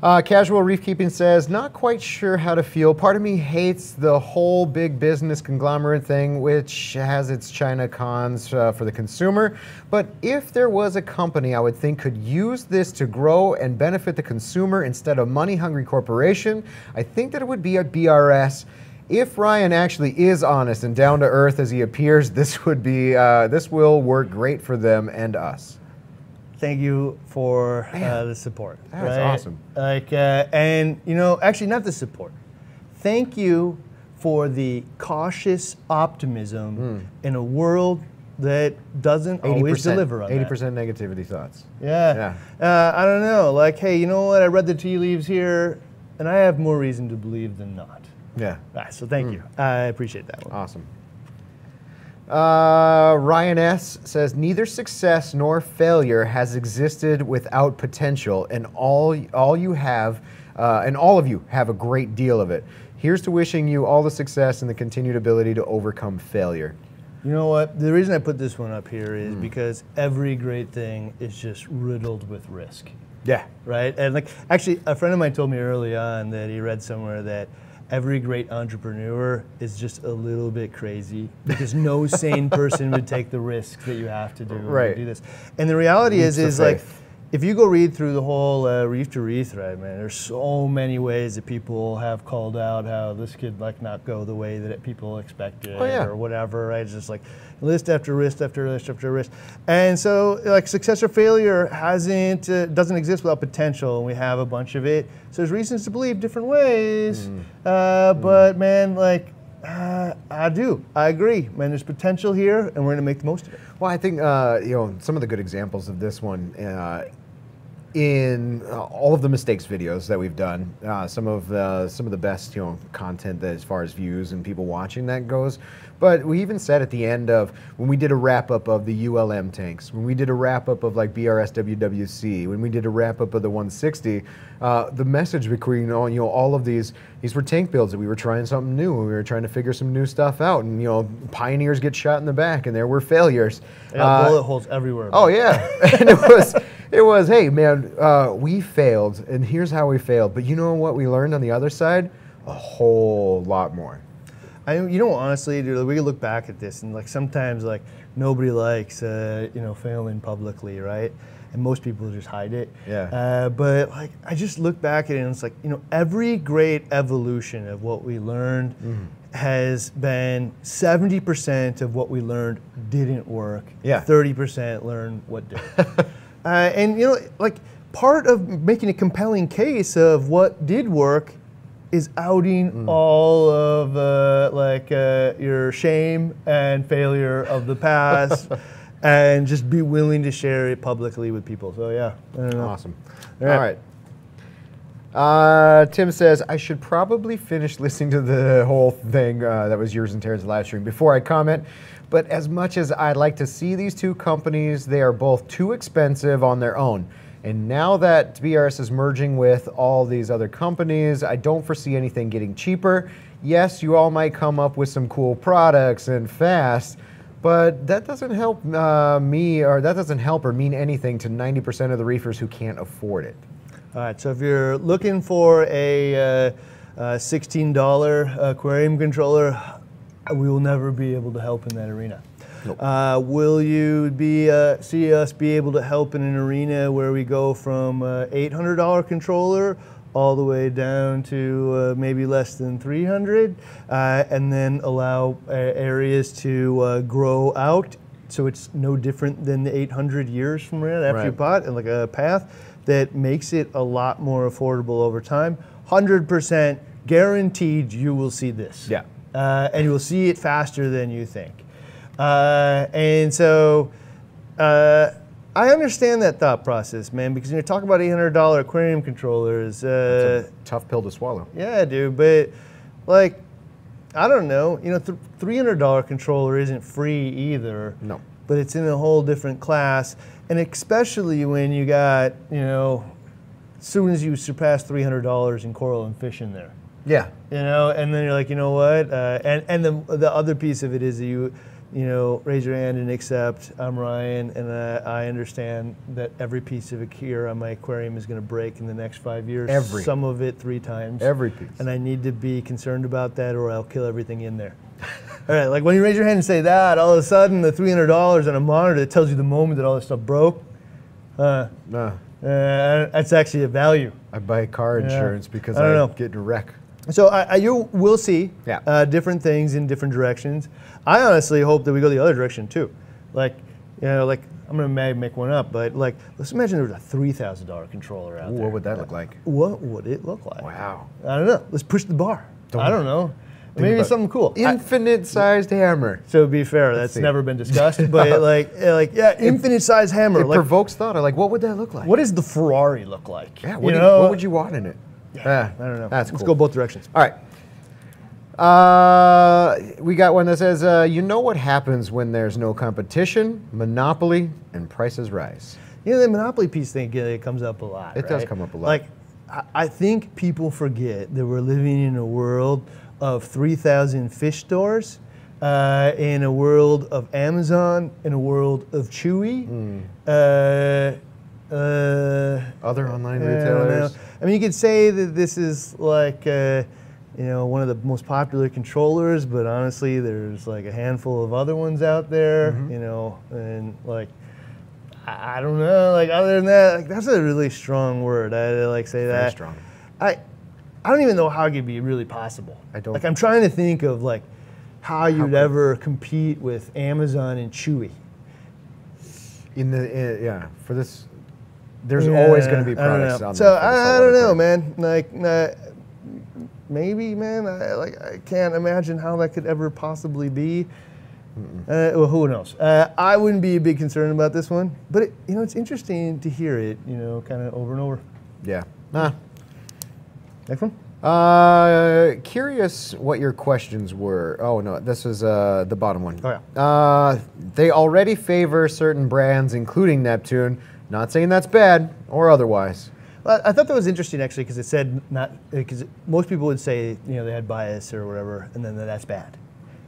Uh, Casual Reef Keeping says, not quite sure how to feel. Part of me hates the whole big business conglomerate thing, which has its China cons uh, for the consumer. But if there was a company I would think could use this to grow and benefit the consumer instead of money hungry corporation, I think that it would be a BRS. If Ryan actually is honest and down to earth as he appears, this would be uh, this will work great for them and us. thank you for uh, the support. That's awesome. Like, uh, and you know, actually, not the support. Thank you for the cautious optimism in a world that doesn't always deliver on that. 80% negativity thoughts. Yeah. Uh, I don't know. Like, hey, you know what? I read the tea leaves here, and I have more reason to believe than not. Yeah. Ah, so thank you. I appreciate that one. Awesome. Uh, Ryan S says neither success nor failure has existed without potential, and all all you have, uh, and all of you have a great deal of it. Here's to wishing you all the success and the continued ability to overcome failure. You know what? The reason I put this one up here is because every great thing is just riddled with risk. Yeah. right? And like, actually, a friend of mine told me early on that he read somewhere that every great entrepreneur is just a little bit crazy because no sane person would take the risk that you have to do Right. to do this. And the reality is, is like. If you go read through the whole uh, reef to reef thread, man, there's so many ways that people have called out how this could like not go the way that it, people expected Oh, yeah. or whatever, right? It's just like list after list after list after list, and so like success or failure hasn't uh, doesn't exist without potential, and we have a bunch of it. So there's reasons to believe different ways, Mm. uh, but man, like. Uh, I do. I agree, man. There's potential here, and we're gonna make the most of it. Well, I think uh, you know some of the good examples of this one uh, in uh, all of the mistakes videos that we've done. Uh, some of the some of the best you know content that as far as views and people watching that goes. But we even said at the end of when we did a wrap up of the ULM tanks, when we did a wrap up of like BRS WWC, when we did a wrap up of the 160, uh, the message between all you know all of these these were tank builds that we were trying something new and we were trying to figure some new stuff out and you know pioneers get shot in the back and there were failures. Got Uh, bullet holes everywhere. Oh yeah, and it was it was hey man, uh, we failed, and here's how we failed. But you know what we learned on the other side? A whole lot more. I, you know, honestly, dude, we look back at this and like sometimes like nobody likes uh, you know failing publicly, right? And most people just hide it. Yeah. Uh, but like I just look back at it and it's like you know every great evolution of what we learned Mm-hmm. has been seventy percent of what we learned didn't work. Yeah. Thirty percent learned what did. uh, and you know, like part of making a compelling case of what did work is outing Mm. all of uh, like uh, your shame and failure of the past, and just be willing to share it publicly with people. So yeah, I don't know. Awesome. All All right. right. Uh, Tim says I should probably finish listening to the whole thing uh, that was yours and Tara's live stream before I comment. But as much as I'd like to see these two companies, they are both too expensive on their own. And now that BRS is merging with all these other companies, I don't foresee anything getting cheaper. Yes, you all might come up with some cool products and fast, but that doesn't help uh, me, or that doesn't help or mean anything to 90% of the reefers who can't afford it. All right, so if you're looking for a uh, uh, $16 aquarium controller, we will never be able to help in that arena. Nope. Uh, will you be uh, see us be able to help in an arena where we go from uh, $800 controller all the way down to uh, maybe less than 300 uh, and then allow uh, areas to uh, grow out so it's no different than the 800 years from now after you Right. bought and like a path that makes it a lot more affordable over time 100% guaranteed you will see this Yeah. uh, and you will see it faster than you think. Uh, and so uh, I understand that thought process, man, because when you talk about $800 aquarium controllers, uh, It's a tough pill to swallow. yeah, dude, but like, I don't know, you know, th- $300 controller isn't free either. No. But it's in a whole different class, and especially when you got, you know, as soon as you surpass $300 in coral and fish in there Yeah. you know and then you're like you know what uh, and and the the other piece of it is that you you know raise your hand and accept i'm ryan and uh, i understand that every piece of gear on my aquarium is going to break in the next five years Every. some of it three times Every piece. and i need to be concerned about that or i'll kill everything in there all right like when you raise your hand and say that all of a sudden the $300 on a monitor that tells you the moment that all this stuff broke uh, Nah. uh, that's actually a value I buy car insurance because I don't I, know. get in a wreck. So I, I, you will see Yeah. uh, different things in different directions. I honestly hope that we go the other direction too. Like, you know, like I'm gonna ma- make one up, but like, let's imagine there was a three thousand dollar controller out Ooh, there. what would that look like? What would it look like? Wow. I don't know. Let's push the bar. Don't- I don't know. Maybe something cool. Infinite sized hammer. so to be fair, that's see. never been discussed. But like, like yeah, infinite sized hammer. It Like, provokes thought. Like, what would that look like? what does the Ferrari look like? Yeah, what, do you- know? what would you want in it? Yeah, I don't know. That's Let's cool. go both directions. All right. Uh, we got one that says, uh, you know what happens when there's no competition, monopoly, and prices rise. You know, the monopoly piece thing it comes up a lot. It does come up a lot. Like, I- think people forget that we're living in a world of 3,000 fish stores, uh, in a world of Amazon, in a world of Chewy. Hmm. Uh, uh, Other online I retailers. I mean, you could say that this is like, uh, you know, one of the most popular controllers, but honestly, there's like a handful of other ones out there, Mm-hmm. you know, and like, I, I don't know, like other than that, like that's a really strong word. I like say that. Very strong. I, I don't even know how it could be really possible. I don't- Like I'm trying to think of like how you'd could- ever compete with Amazon and Chewy. In the in, yeah, for this, there's always going to be Yeah, I don't products know. on So there. for I, I don't know, man. Like, nah, maybe, man. I like I can't imagine how that could ever possibly be. Uh, well, who knows? Uh, I wouldn't be a big concern about this one, but it, you know, it's interesting to hear it. You know, kind of over and over. Yeah. Ah. Next one. Uh, curious what your questions were. Oh no, this is uh, the bottom one. Oh, yeah. Uh, they already favor certain brands, including Neptune. Not saying that's bad or otherwise. Well, I thought that was interesting actually because it said not because most people would say you know they had bias or whatever, and then that's bad.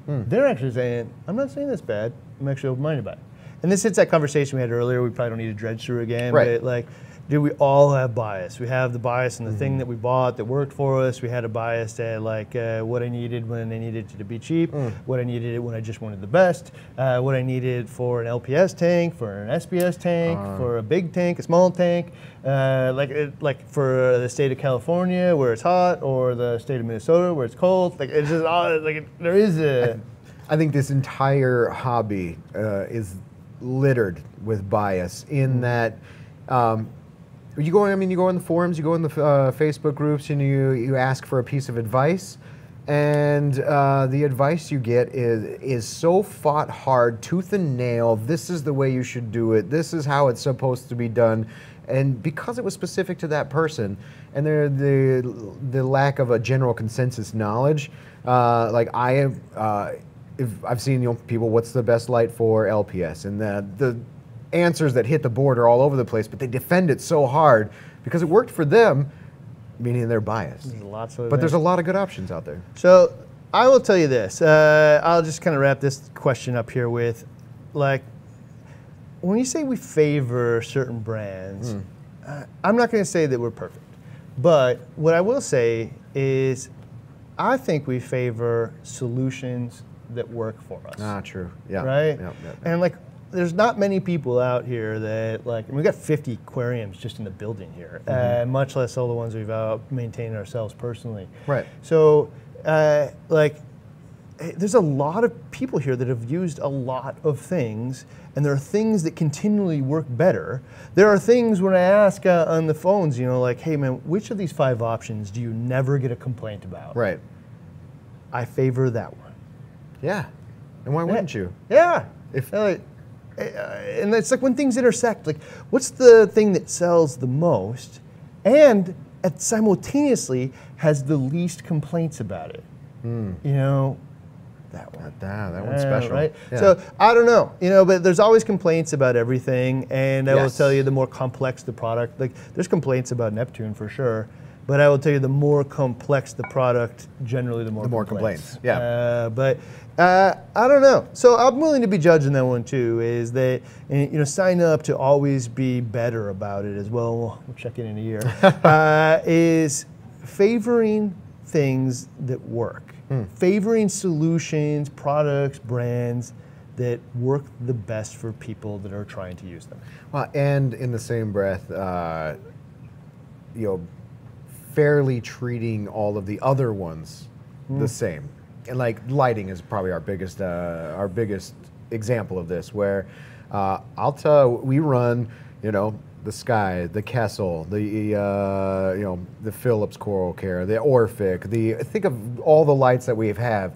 Hmm. They're actually saying I'm not saying that's bad. I'm actually open-minded about it. And this hits that conversation we had earlier. We probably don't need to dredge through again. Right. But like, do we all have bias? We have the bias in the Mm-hmm. thing that we bought that worked for us. We had a bias at like uh, what I needed when I needed it to be cheap, Mm. what I needed it when I just wanted the best, uh, what I needed for an LPS tank, for an SPS tank, Uh. for a big tank, a small tank, uh, like it, like for the state of California where it's hot, or the state of Minnesota where it's cold. Like it's just all like it, there is a I think this entire hobby uh, is littered with bias in that um, you go. I mean, you go in the forums, you go in the uh, Facebook groups, and you you ask for a piece of advice, and uh, the advice you get is is so fought hard, tooth and nail. This is the way you should do it. This is how it's supposed to be done. And because it was specific to that person, and there the the lack of a general consensus knowledge, uh, like I am, uh, I've seen you know people, what's the best light for LPS, and the the answers that hit the board are all over the place, but they defend it so hard because it worked for them, meaning they're biased. There's lots of But there's a lot of good options out there. So I will tell you this. Uh, I'll just kind of wrap this question up here with, like, when you say we favor certain brands, uh, I'm not going to say that we're perfect, but what I will say is, I think we favor solutions that work for us. Ah, true. Yeah. Right? Yeah, yeah. And like, there's not many people out here that like, I mean, we got 50 aquariums just in the building here, uh, much less all the ones we've uh, maintained ourselves personally. Right. So, uh, like, eh, there's a lot of people here that have used a lot of things, and there are things that continually work better. There are things when I ask uh, on the phones, you know, like, hey man, which of these five options do you never get a complaint about? Right. I favor that one. Yeah. And why wouldn't you? Yeah. If- like, and it's like when things intersect, like what's the thing that sells the most and at simultaneously has the least complaints about it? You know, that one. Ah, that one's Yeah, special. right? Yeah. So I don't know, you know, but there's always complaints about everything, and I will tell you the more complex the product, like there's complaints about Neptune for sure, but I will tell you the more complex the product, generally the more The more complaints. complaints, yeah. Uh, but uh, I don't know. So I'm willing to be judged that one too. Is that you know sign up to always be better about it as well. We'll, check in in a year. uh, is favoring things that work, Hmm. favoring solutions, products, brands that work the best for people that are trying to use them. Well, and in the same breath, uh, you know, fairly treating all of the other ones the same. And like lighting is probably our biggest, uh, our biggest example of this. Where uh, tell, we run, you know, the Sky, the Kessil, the uh, you know, the Philips Coral Care, the Orphek. The think of all the lights that we have.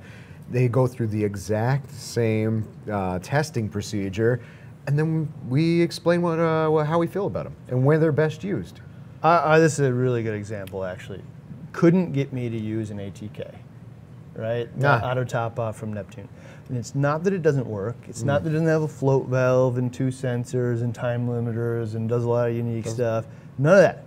They go through the exact same uh, testing procedure, and then we explain what, uh, how we feel about them and where they're best used. I, I, this is a really good example, actually. Couldn't get me to use an ATK, right? Nah. Auto top off from Neptune. And it's not that it doesn't work. It's not that it doesn't have a float valve and two sensors and time limiters and does a lot of unique stuff. None of that.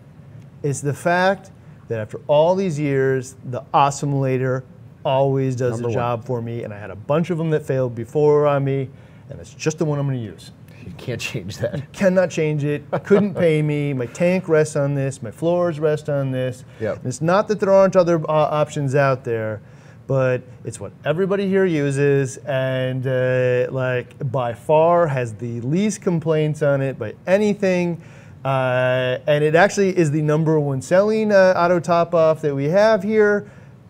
It's the fact that after all these years, the Osmolator always does Number the one. job for me. And I had a bunch of them that failed before on me, and it's just the one I'm going to use You can't change that. cannot change it. Couldn't pay me. My tank rests on this. My floors rest on this. Yep. And It's not that there aren't other uh, options out there, but it's what everybody here uses, and uh, like by far has the least complaints on it by anything. Uh, and it actually is the number one selling uh, auto top off that we have here,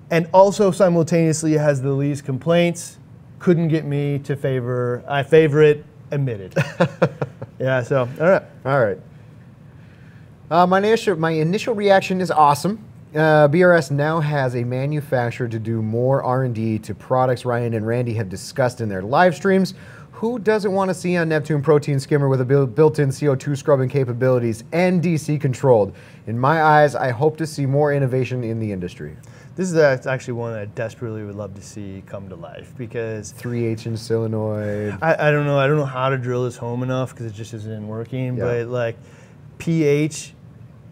and also simultaneously has the least complaints. Couldn't get me to favor. I favor it. Admitted. yeah. So all right. All right. Uh, my initial my initial reaction is awesome. Uh, BRS now has a manufacturer to do more R&D to products Ryan and Randy have discussed in their live streams. Who doesn't want to see a Neptune protein skimmer with a built-in CO2 scrubbing capabilities and DC controlled? In my eyes, I hope to see more innovation in the industry. This is actually one that I desperately would love to see come to life because 3H inch solenoid. I, I don't know I don't know how to drill this home enough because it just isn't working. Yeah. But like pH,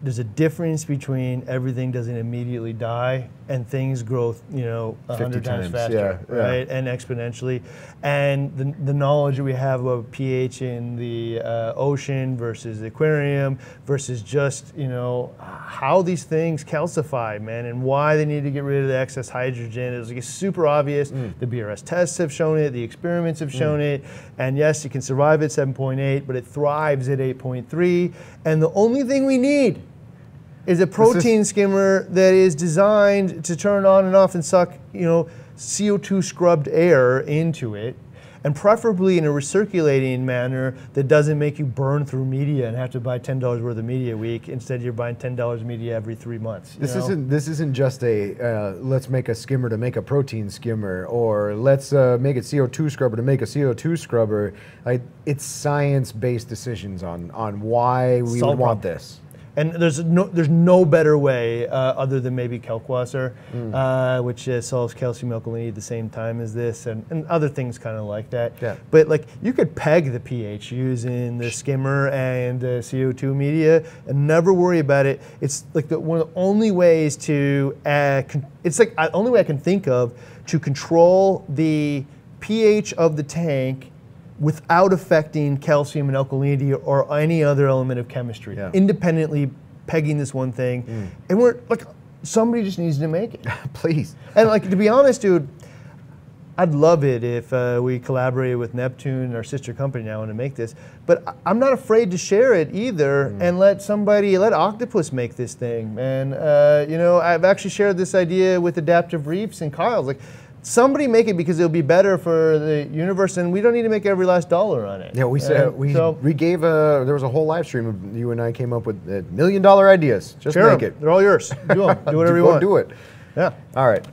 there's a difference between everything doesn't immediately die and things grow, you know, 100 times, times, faster, yeah, yeah. right? And exponentially. And the, the knowledge that we have about pH in the uh, ocean versus the aquarium versus just, you know, how these things calcify, man, and why they need to get rid of the excess hydrogen. is like it's super obvious. Mm. The BRS tests have shown it, the experiments have shown it, and yes, you can survive at 7.8, but it thrives at 8.3. And the only thing we need is a protein skimmer that is designed to turn on and off and suck, you know, CO2 scrubbed air into it, and preferably in a recirculating manner that doesn't make you burn through media and have to buy ten dollars worth of media a week. Instead, you're buying ten dollars media every three months. you This know? isn't this isn't just a uh, let's make a skimmer to make a protein skimmer or let's uh, make a CO2 scrubber to make a CO2 scrubber. Like it's science based decisions on on why we Solve would want this. And there's no there's no better way uh, other than maybe Kalkwasser, Mm. uh, which uh, solves calcium alkalinity at the same time as this, and, and other things kind of like that. Yeah. But like you could peg the pH using the skimmer and the CO2 media, and never worry about it. It's like the, one of the only ways to uh, con- it's like the only way I can think of to control the pH of the tank without affecting calcium and alkalinity or any other element of chemistry. Yeah. Independently pegging this one thing, and we're like somebody just needs to make it. Please. And like to be honest, dude, I'd love it if uh, we collaborated with Neptune, our sister company now, and to make this. But I- I'm not afraid to share it either, Mm. and let somebody, let Octopus make this thing. And uh, you know, I've actually shared this idea with Adaptive Reefs and Kyle's. Like, somebody make it because it'll be better for the universe, and we don't need to make every last dollar on it. Yeah, we said we so we gave a there was a whole live stream of you and I came up with uh, million dollar ideas. Just make 'em. it. They're all yours. Do 'em. Do whatever you want. Do it. Yeah. All right.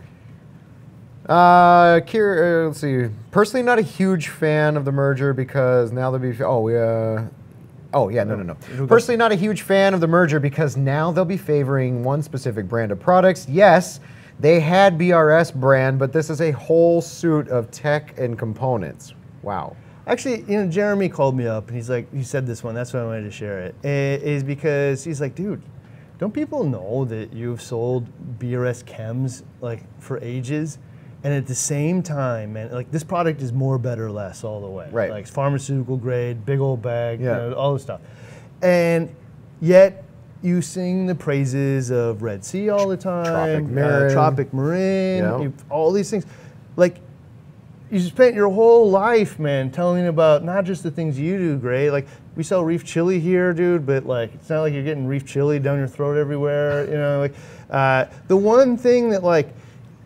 Uh, Kier, uh, let's see. Personally, not a huge fan of the merger because now they'll be. Oh, we. Uh, oh, yeah, no, no, no. Personally, not a huge fan of the merger because now they'll be favoring one specific brand of products. Yes, they had BRS brand, but this is a whole suit of tech and components. Wow. Actually, you know, Jeremy called me up and he's like, he said this one. That's why I wanted to share it. eh, because he's like, dude, don't people know that you've sold BRS chems like for ages, and at the same time, man, like this product is more, better, less all the way. Right. Like it's pharmaceutical grade, big old bag, Yeah. you know, all this stuff, and yet. You sing the praises of Red Sea all the time, Tropic uh, Tropic Marin, Yeah. you- all these things. Like, you spent your whole life, man, telling about not just the things you do great. Like we sell reef chili here, dude, but like it's not like you're getting reef chili down your throat everywhere. You know, like uh, the one thing that like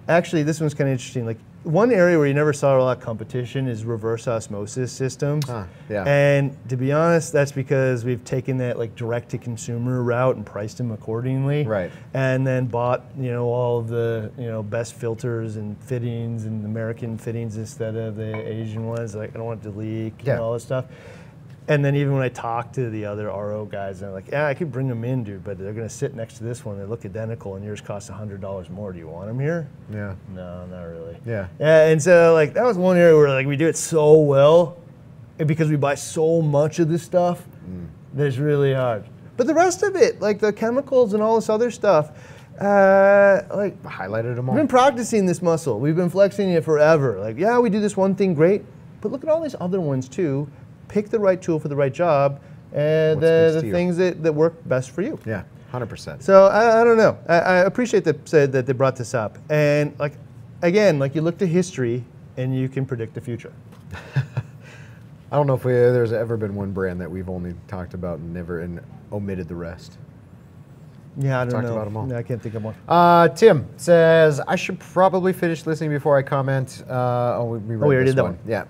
actually this one's kind of interesting. Like one area where you never saw a lot of competition is reverse osmosis systems. Ah, yeah. And to be honest, that's because we've taken that like direct to consumer route and priced them accordingly Right. and then bought you know all of the you know best filters and fittings and American fittings instead of the Asian ones. Like I don't want it to leak Yeah. and all this stuff. And then even when I talk to the other RO guys, they're like, "Yeah, I could bring them in, dude, but they're gonna sit next to this one. They look identical, and yours costs hundred dollars more. Do you want them here? Yeah. No, not really. Yeah. Yeah, and so like that was one area where like we do it so well, and because we buy so much of this stuff, that it's really hard. But the rest of it, like the chemicals and all this other stuff, uh, like Highlighted them all. we've been practicing this muscle. We've been flexing it forever. Like yeah, we do this one thing great, but look at all these other ones too. Pick the right tool for the right job, and the, things that, that work best for you. Yeah, hundred percent. So I, I don't know. I, I appreciate that said that they brought this up, and like again, like you look to history and you can predict the future. I don't know if we, there's ever been one brand that we've only talked about and never and omitted the rest. Yeah, I don't Talked know. about 'em all. No, I can't think of one. Uh, Tim says I should probably finish listening before I comment. Uh, oh, we, we read we already did that one. one. Yeah.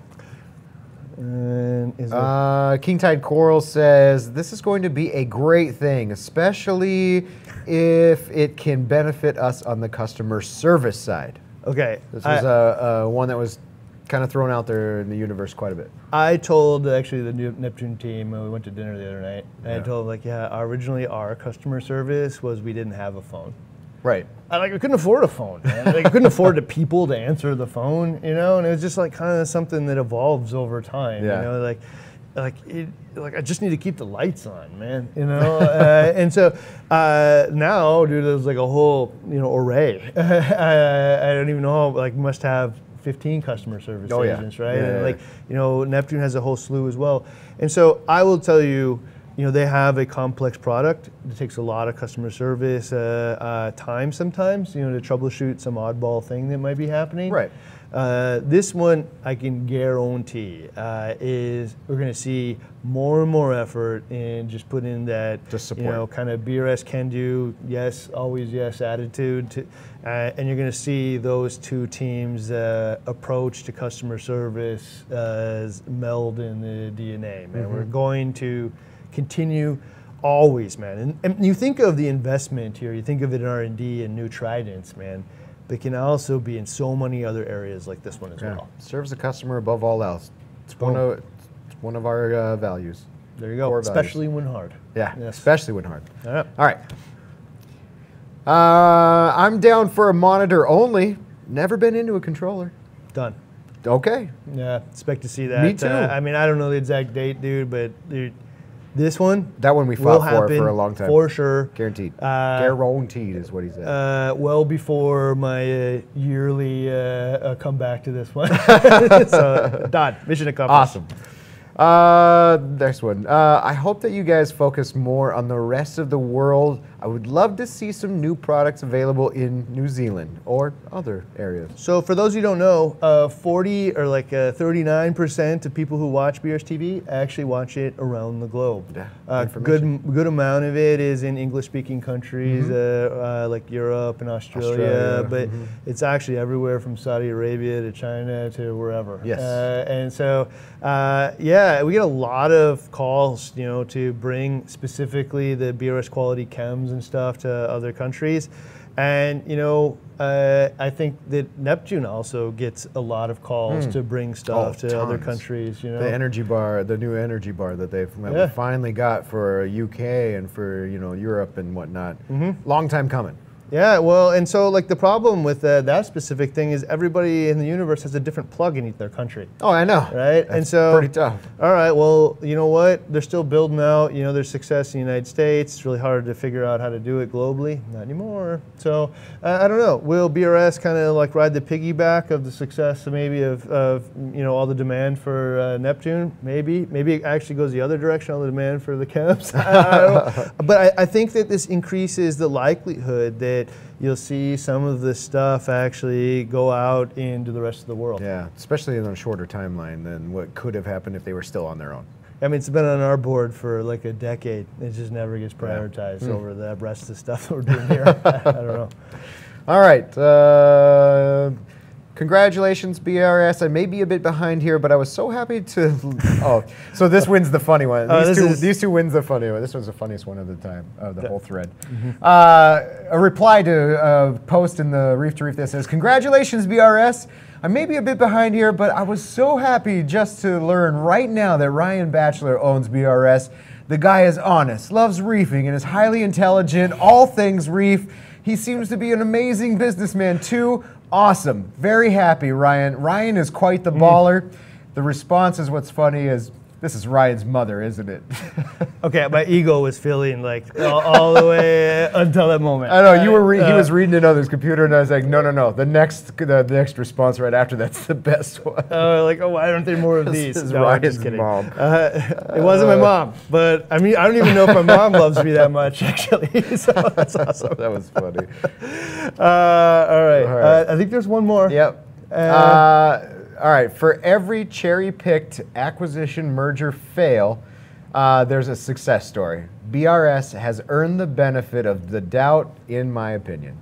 And is there- Uh, King Tide Coral says this is going to be a great thing, especially if it can benefit us on the customer service side. okay, This was a, a one that was kind of thrown out there in the universe quite a bit. I told actually the new Neptune team uh, we went to dinner the other night. And I told them like, yeah, originally our customer service was we didn't have a phone. Right. I, like we couldn't afford a phone. Man. Like, we couldn't afford the people to answer the phone, you know. And it was just like kind of something that evolves over time. Yeah. You know, like like it, like I just need to keep the lights on, man. You know. uh, and so uh, now, dude, there's like a whole you know array. I, I don't even know. Like must have 15 customer service Oh, yeah. agents, right? Yeah, and like you know, Neptune has a whole slew as well. And so I will tell you, you know, they have a complex product. It takes a lot of customer service uh, uh, time sometimes, you know, to troubleshoot some oddball thing that might be happening. Right. Uh, this one, I can guarantee, uh, is we're going to see more and more effort in just putting in that, Just you know, kind of BRS can do, yes, always yes attitude. To, uh, and you're going to see those two teams' uh, approach to customer service uh, meld in the DNA. Man, we're going to continue always, man. And, and you think of the investment here. You think of it in R and D and new tridents, man. But can also be in so many other areas like this one as Yeah. well. Serves the customer above all else. It's one of it's one of our uh, values. There you go. Core values. Especially when hard. Yeah, Yes. especially when hard. All right. All right. Uh, I'm down for a monitor only. Never been into a controller. Done. Okay. Yeah, expect to see that. Me too. Uh, I mean, I don't know the exact date, dude, but dude, this one That one we fought for for a long time. for sure. Guaranteed. Uh, Guaranteed is what he said. Uh, well before my uh, yearly uh, uh, come back to this one. so done. Mission accomplished. Awesome. Uh, next one. Uh, I hope that you guys focus more on the rest of the world. I would love to see some new products available in New Zealand or other areas. So for those who don't know, uh, 40 or like uh, 39% of people who watch BRS TV actually watch it around the globe. Yeah, Uh, good good amount of it is in English-speaking countries uh, uh, like Europe and Australia, Australia, but it's actually everywhere from Saudi Arabia to China to wherever. Yes. Uh, and so, uh, yeah, we get a lot of calls, you know, to bring specifically the BRS quality chems and stuff to other countries. And, you know, uh, I think that Neptune also gets a lot of calls to bring stuff Oh, to other countries, you know. The energy bar, the new energy bar that they've Yeah. finally got for UK and for you know Europe and whatnot. Mm-hmm. Long time coming. Yeah, well, and so like the problem with uh, that specific thing is everybody in the universe has a different plug in each their country. Oh, I know. Right, That's and so pretty tough. All right, well, you know what? They're still building out. You know, their success in the United States. It's really hard to figure out how to do it globally. Not anymore. So uh, I don't know. Will BRS kind of like ride the piggyback of the success, maybe of, of you know all the demand for uh, Neptune? Maybe. Maybe it actually goes the other direction. All the demand for the chems. I, I. But I, I think that this increases the likelihood that you'll see some of this stuff actually go out into the rest of the world. Yeah, especially in a shorter timeline than what could have happened if they were still on their own. I mean, it's been on our board for like a decade. It just never gets prioritized over the rest of the stuff that we're doing here. I don't know. All right. Uh, congratulations, BRS. I may be a bit behind here, but I was so happy to. Oh, so this wins the funny one. Oh, these, two, is- these two wins the funny one. This was the funniest one of the time of the whole thread. Mm-hmm. Uh, a reply to a post in the Reef to Reef that says, "Congratulations, BRS." I may be a bit behind here, but I was so happy just to learn right now that Ryan Batcheller owns BRS. The guy is honest, loves reefing, and is highly intelligent, all things reef. He seems to be an amazing businessman too. Awesome. Very happy, Ryan. Ryan is quite the baller. Mm. The response is what's funny is this is Ryan's mother, isn't it? Okay, my ego was feeling like all, all the way until that moment. I know you were. Re- he Uh, was reading it on his computer, and I was like, "No, no, no. The next, the, the next response right after that's the best one." Uh, like, oh, why aren't there more of This these? is No, Ryan's mom. Uh, it wasn't my mom, but I mean, I don't even know if my mom loves me that much, actually. so that's awesome. that was funny. Uh, all right. All right. Uh, I think there's one more. Yep. All right. For every cherry-picked acquisition merger fail, uh, there's a success story. BRS has earned the benefit of the doubt, in my opinion.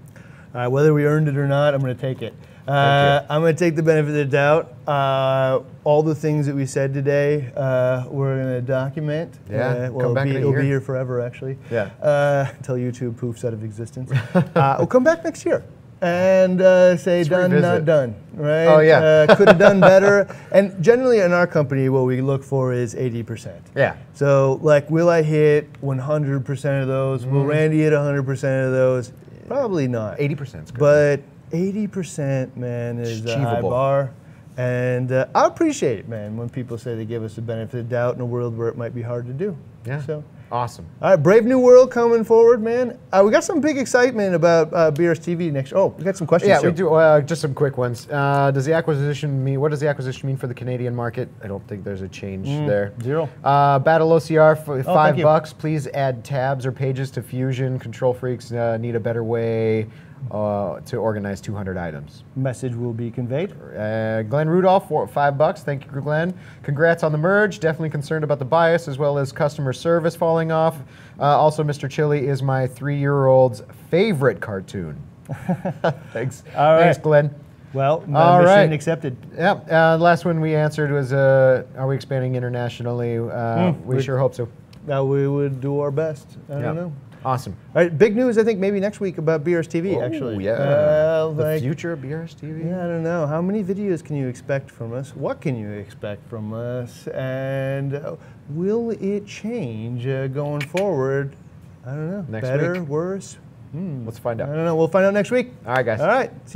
Uh, whether we earned it or not, I'm going to take it. Uh, I'm going to take the benefit of the doubt. Uh, all the things that we said today, uh, we're going to document. Yeah, Uh, come well, it'll back be, in a it'll be here forever, actually. Yeah. Uh, until YouTube poofs out of existence. uh, we'll come back next year and uh, say Let's done, revisit. not done. Right? Oh, yeah. Uh, could have done better. And generally, in our company, what we look for is 80%. Yeah. So, like, will I hit 100% of those? Mm-hmm. Will Randy hit 100% of those? Probably not. 80% is good. But 80%, man, is It's a high bar. And uh, I appreciate it, man, when people say they give us the benefit of doubt in a world where it might be hard to do. yeah. So, awesome. all right, Brave New World coming forward, man. Uh, we got some big excitement about uh, BRS TV next. Oh, we got some questions. Yeah, we do. Uh, just some quick ones. Uh, does the acquisition mean? What does the acquisition mean for the Canadian market? I don't think there's a change there. zero. Uh, Battle OCR for five Mm. Oh, thank you. bucks. Please add tabs or pages to Fusion. Control freaks uh, need a better way uh, to organize 200 items. Message will be conveyed. Uh, Glenn Rudolph, for five bucks. Thank you, Glenn. Congrats on the merge. Definitely concerned about the bias as well as customer service falling off. Uh, also, Mr. Chili is my three-year-old's favorite cartoon. Thanks. All Thanks. Glenn. Well, All right. accepted. Yeah. Uh, last one we answered was, uh, "Are we expanding internationally?" Uh, we we- sure hope so. that we would do our best. I Yeah. don't know. Awesome. All right, big news. I think maybe next week about BRS TV. actually, Oh, yeah. Uh, the like- future of BRS TV. Yeah, I don't know. How many videos can you expect from us? What can you expect from us? And uh, will it change uh, going forward? I don't know. Next Better, week. worse? Let's find out. I don't know. We'll find out next week. All right, guys. All right. See you.